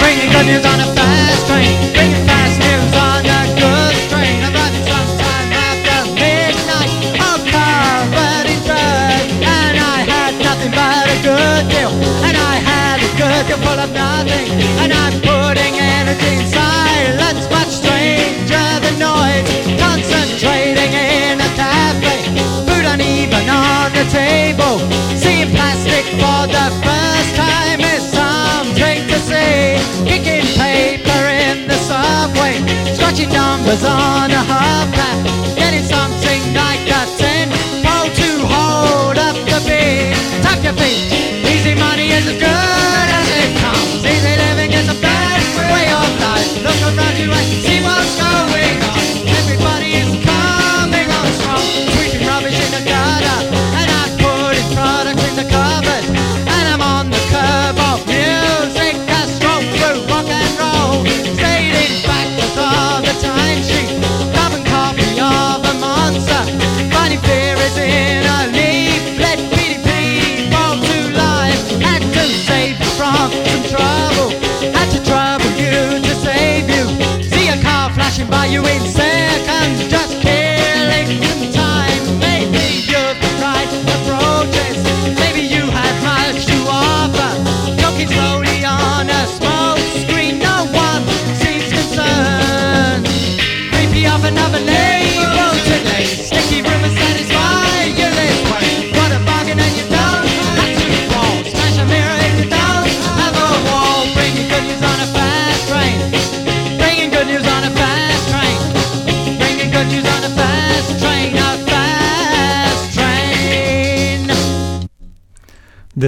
Bringing good news on a fast train. Bringing fast news on a good train. Arriving sometime after midnight. All covered in dirt. And I had nothing but a good deal. And I had a good deal full of nothing. And I'm putting energy in silence. Concentrating in a cafe. Food uneven on the table. Seeing plastic for the first time is something to see. Kicking paper in the subway. Scratching numbers on a hubcap.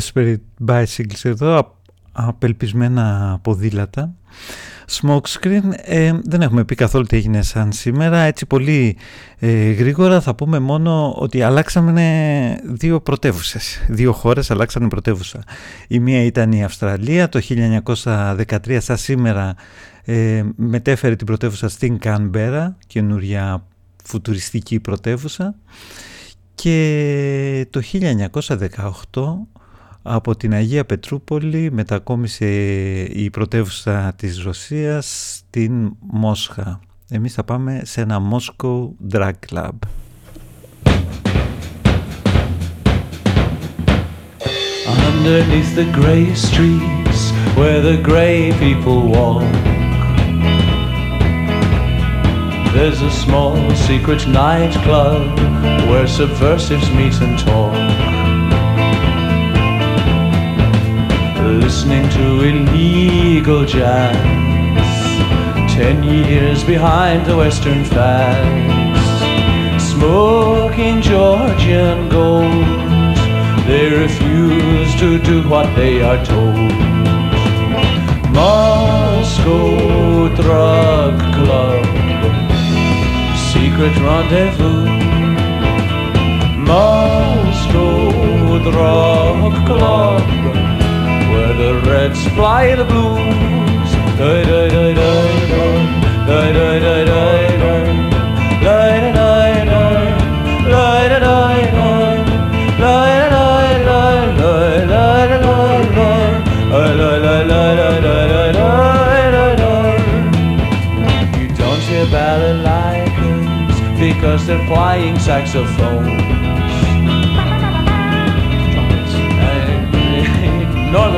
Desperate Bicycles εδώ, απ- απελπισμένα ποδήλατα. Smoke screen, ε, δεν έχουμε πει καθόλου τι έγινε σαν σήμερα, έτσι πολύ ε, γρήγορα θα πούμε μόνο ότι αλλάξαμε δύο πρωτεύουσες, δύο χώρες αλλάξανε πρωτεύουσα. Η μία ήταν η Αυστραλία, το 1913 σαν σήμερα ε, μετέφερε την πρωτεύουσα στην Κανμπέρα, καινούρια φουτουριστική πρωτεύουσα και το 1918 από την Αγία Πετρούπολη μετακόμισε η πρωτεύουσα της Ρωσίας στην Μόσχα. Εμείς θα πάμε σε ένα Moscow Drag Club. Underneath the grey streets where the grey people walk There's a small secret Listening to illegal jazz, ten years behind the Western fads, smoking Georgian gold. They refuse to do what they are told. Moscow Drug Club, secret rendezvous. Moscow Drug Club, the Reds fly the blues. Die, die, die, die, die. Die, die, die, die.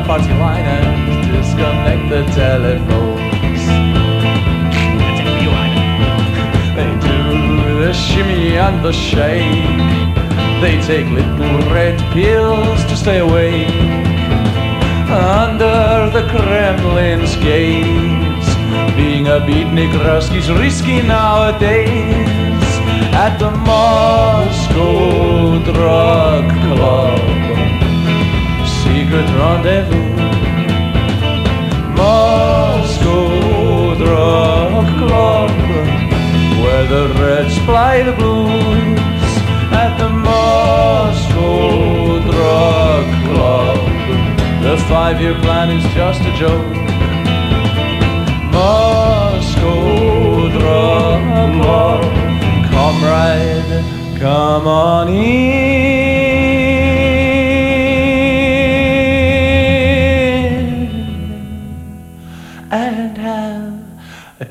Party line and disconnect the telephones. They do the shimmy and the shake. They take little red pills to stay awake. Under the Kremlin's gates, being a beatnik Ruski's risky nowadays. At the Moscow Drug Club secret rendezvous. Moscow Drug Club, where the Reds fly the blues. At the Moscow Drug Club, the five-year plan is just a joke. Moscow Drug Club, comrade, come on in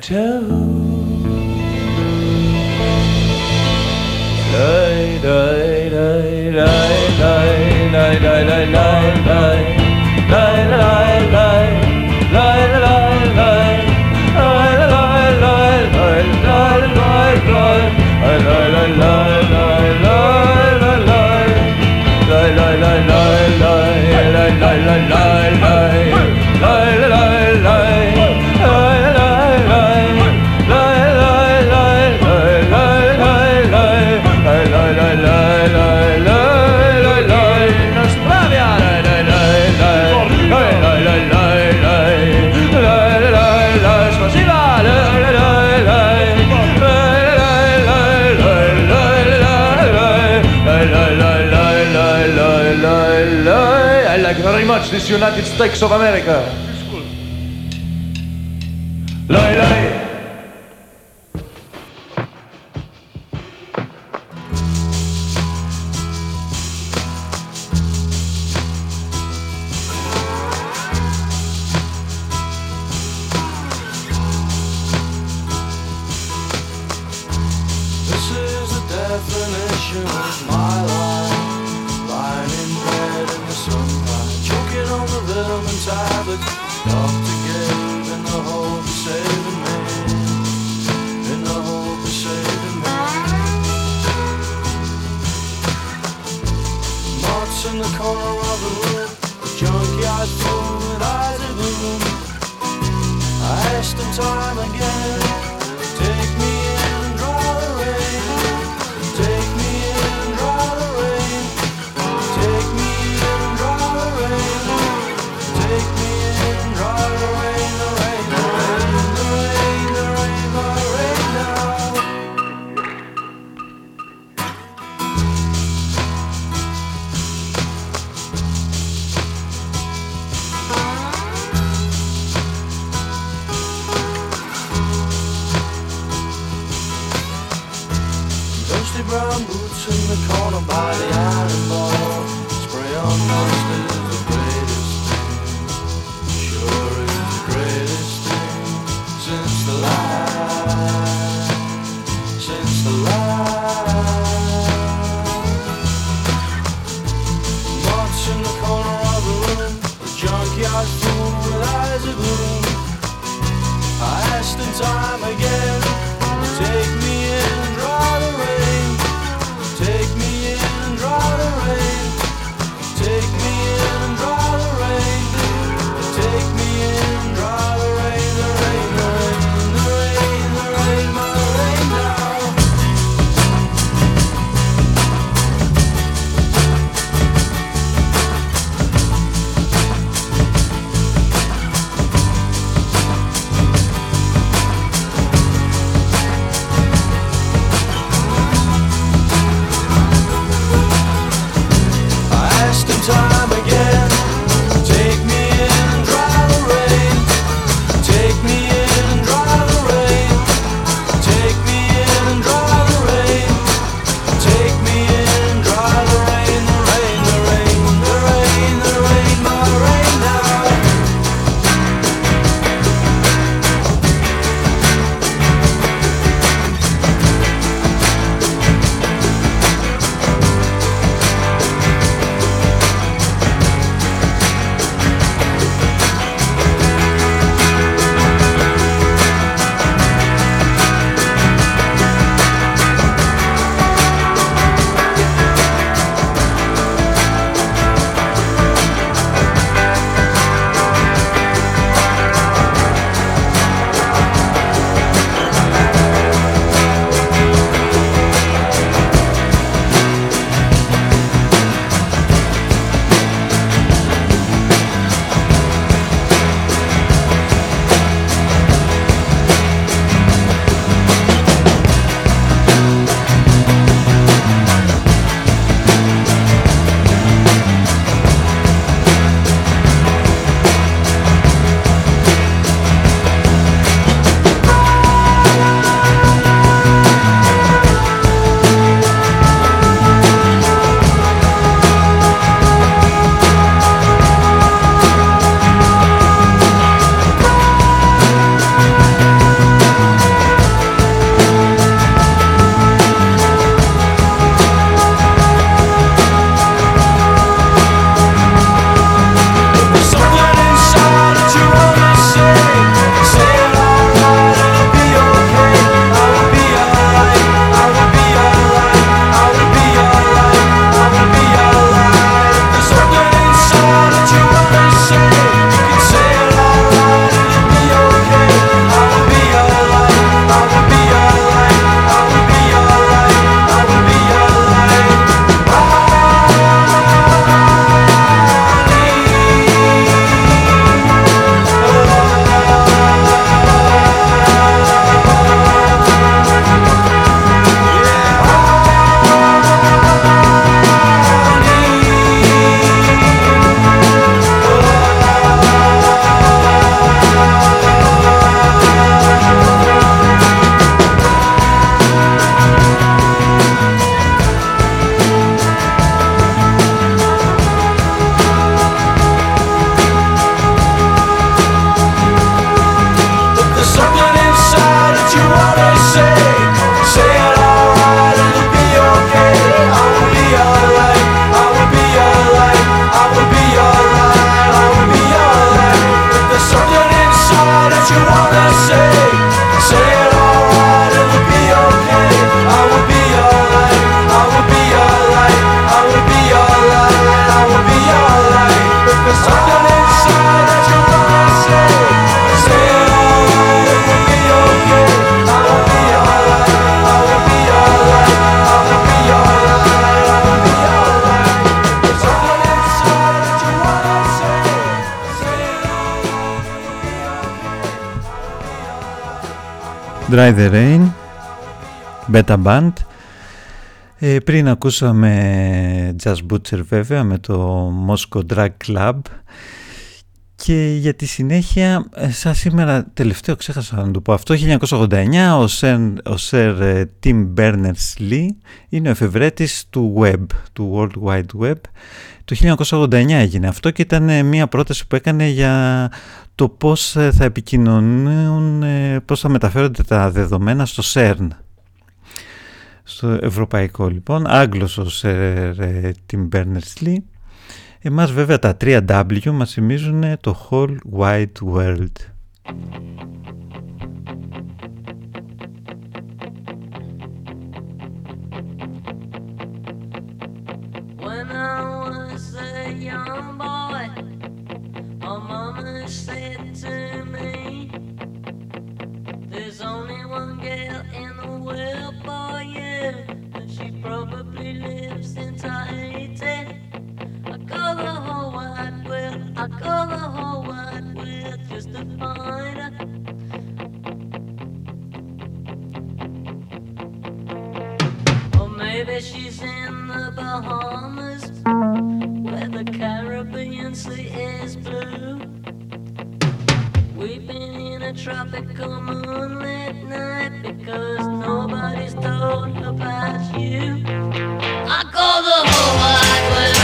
die, die, die, die, die, die, die, die. Die, die, die, die, die, die, die. Die, die, die, die, die, die, die. Die, die, die, die, die, die, die, die. Die, die, die, die, die, die, die, die, die. I like very much this United States of America. Dry the Rain, Beta Band. Ε, πριν ακούσαμε Jazz Butcher βέβαια με το Moscow Drag Club και για τη συνέχεια, ε, σαν σήμερα τελευταίο ξέχασα να το πω αυτό, 1989 ο Sir, ο Sir ε, Tim Berners-Lee είναι ο εφευρέτης του web, του World Wide Web. Το 1989 έγινε αυτό και ήταν μια πρόταση που έκανε για το πώς θα επικοινωνούν, πώς θα μεταφέρονται τα δεδομένα στο CERN στο ευρωπαϊκό λοιπόν, Άγγλος ο Σερ Tim Berners-Lee. Εμάς βέβαια τα 3W μας θυμίζουν το Whole Wide World. World, I go the whole world just to find. Or maybe she's in the Bahamas, where the Caribbean Sea is blue. We've been in a tropical moonlit night because nobody's told about you. I go the whole wide world,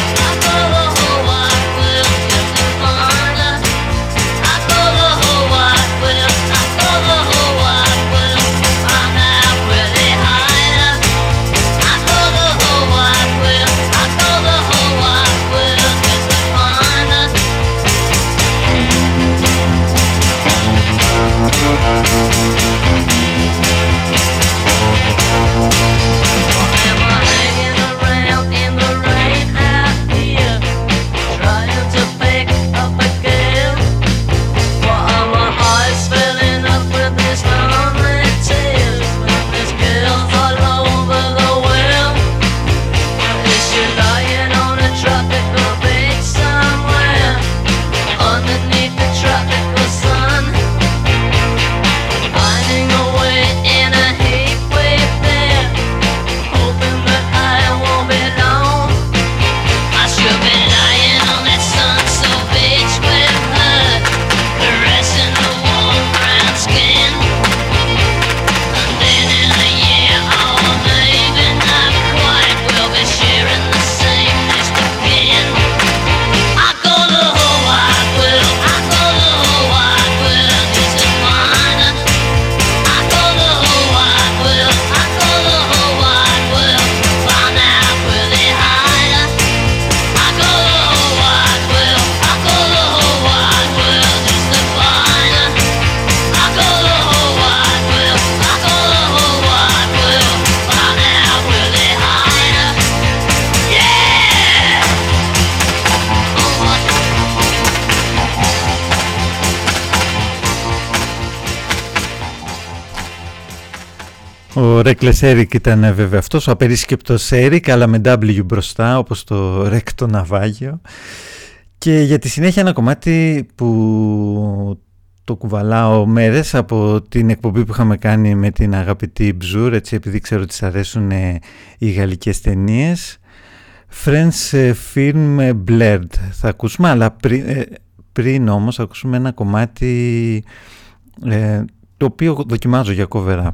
Ο Reckless Eric ήταν ε, βέβαια αυτός, ο απερίσκεπτος Eric αλλά με W μπροστά όπως το Rec το ναυάγιο. Και για τη συνέχεια ένα κομμάτι που το κουβαλάω μέρες από την εκπομπή που είχαμε κάνει με την αγαπητή Μπζούρ έτσι επειδή ξέρω ότι σας αρέσουν ε, οι γαλλικές ταινίες. Friends ε, Film Blurred. Θα ακούσουμε αλλά πριν, ε, πριν όμως θα ακούσουμε ένα κομμάτι ε, το οποίο δοκιμάζω για cover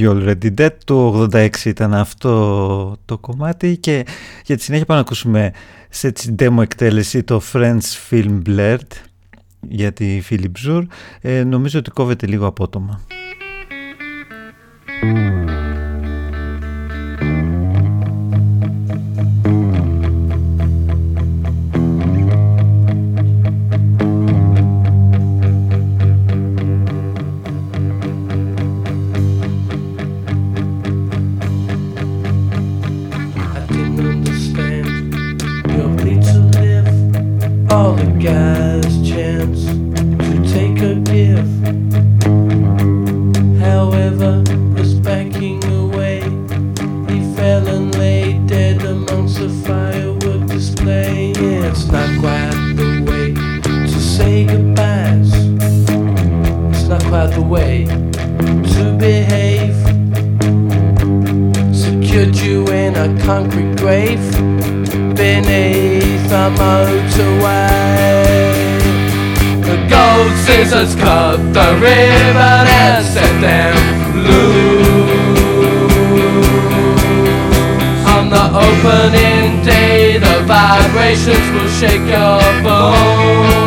You Already Dead του 86 ήταν αυτό το κομμάτι και για τη συνέχεια πάμε να ακούσουμε σε demo εκτέλεση το Friends Film Blurred για τη Philip Zur ε, νομίζω ότι κόβεται λίγο απότομα. Mm. concrete grave beneath a motorway. The gold scissors cut the ribbon and set them loose. On the opening day, the vibrations will shake your bones.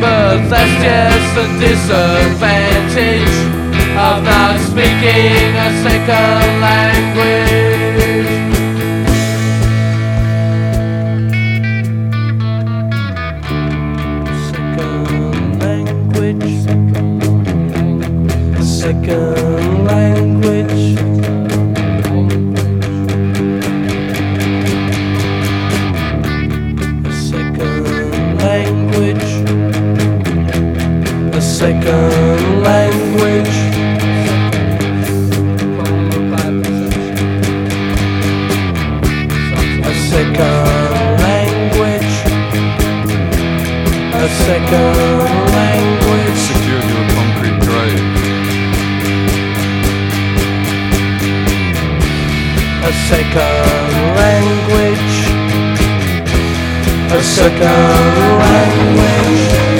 But that's just a disadvantage of not speaking a second language. Second language. Second language. Second. Second language. language to a concrete grave. A second language. A second language.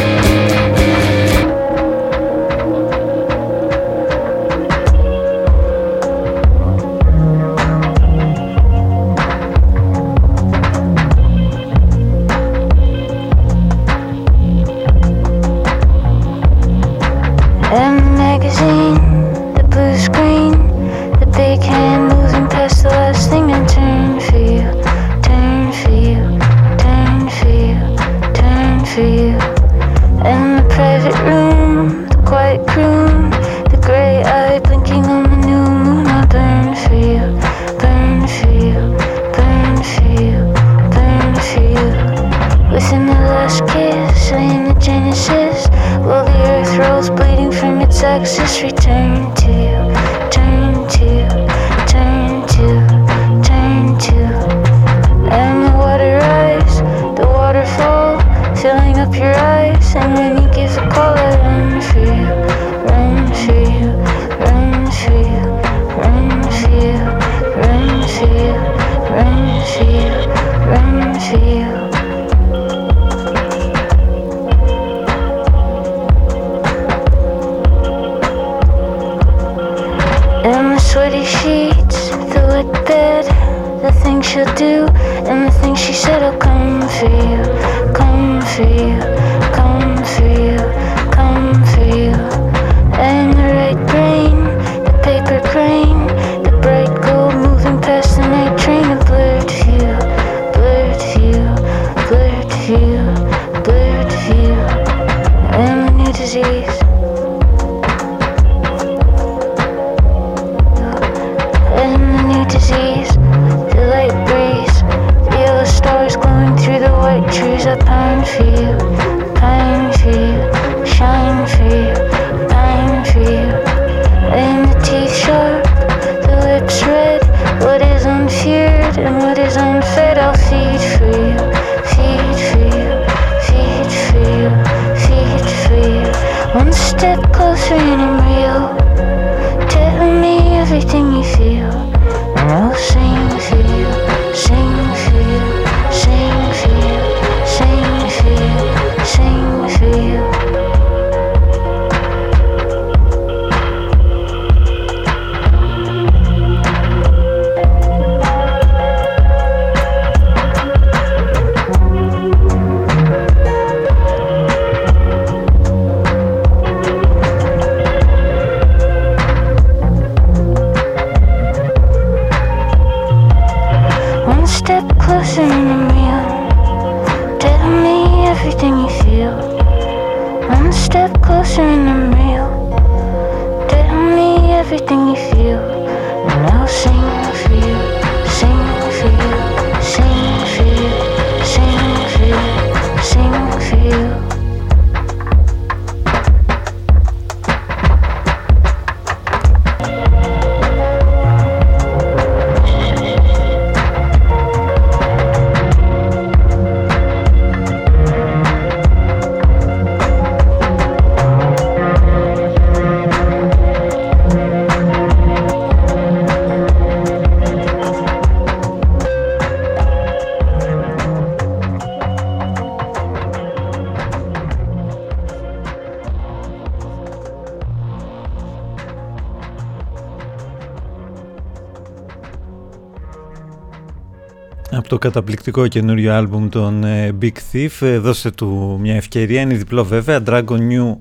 Καταπληκτικό καινούριο άλμπουμ των ε, Big Thief. Ε, δώστε του μια ευκαιρία, είναι διπλό βέβαια. Dragon New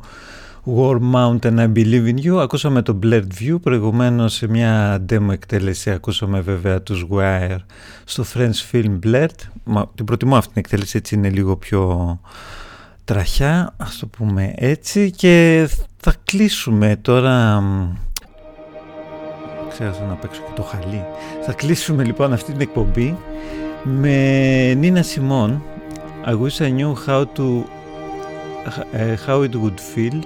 War Mountain I Believe in You. Ακούσαμε το Blurred View, προηγουμένως σε μια demo εκτέλεση ακούσαμε βέβαια τους Wire στο French Film Blurred. Μα, την προτιμώ αυτή την εκτέλεση, έτσι είναι λίγο πιο τραχιά, ας το πούμε έτσι. Και θα κλείσουμε τώρα ξέχασα να παίξω και το χαλί. Θα κλείσουμε λοιπόν αυτή την εκπομπή με Νίνα Σιμών I wish I knew how to uh, how it would feel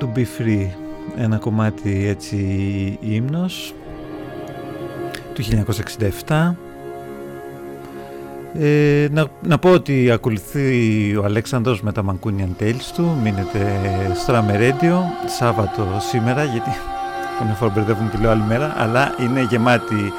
to be free. Ένα κομμάτι έτσι ύμνος του 1967 ε, να, να πω ότι ακολουθεί ο Αλέξανδρος με τα Mancunian Tales του. Μείνετε στο Radio Σάββατο σήμερα γιατί Καμιά φορά μπερδεύουμε και λέω άλλη μέρα, αλλά είναι γεμάτη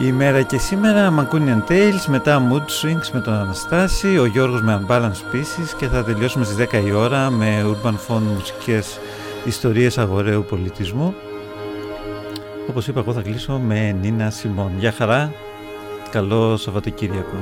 η ημέρα και σήμερα Mancunian Tales, μετά Mood Swings με τον Αναστάση, ο Γιώργος με Unbalanced Pieces και θα τελειώσουμε στις 10 η ώρα με Urban Phone μουσικές ιστορίες αγοραίου πολιτισμού. Όπως είπα εγώ θα κλείσω με Νίνα Σιμών. Γεια χαρά, καλό Σαββατοκύριακο.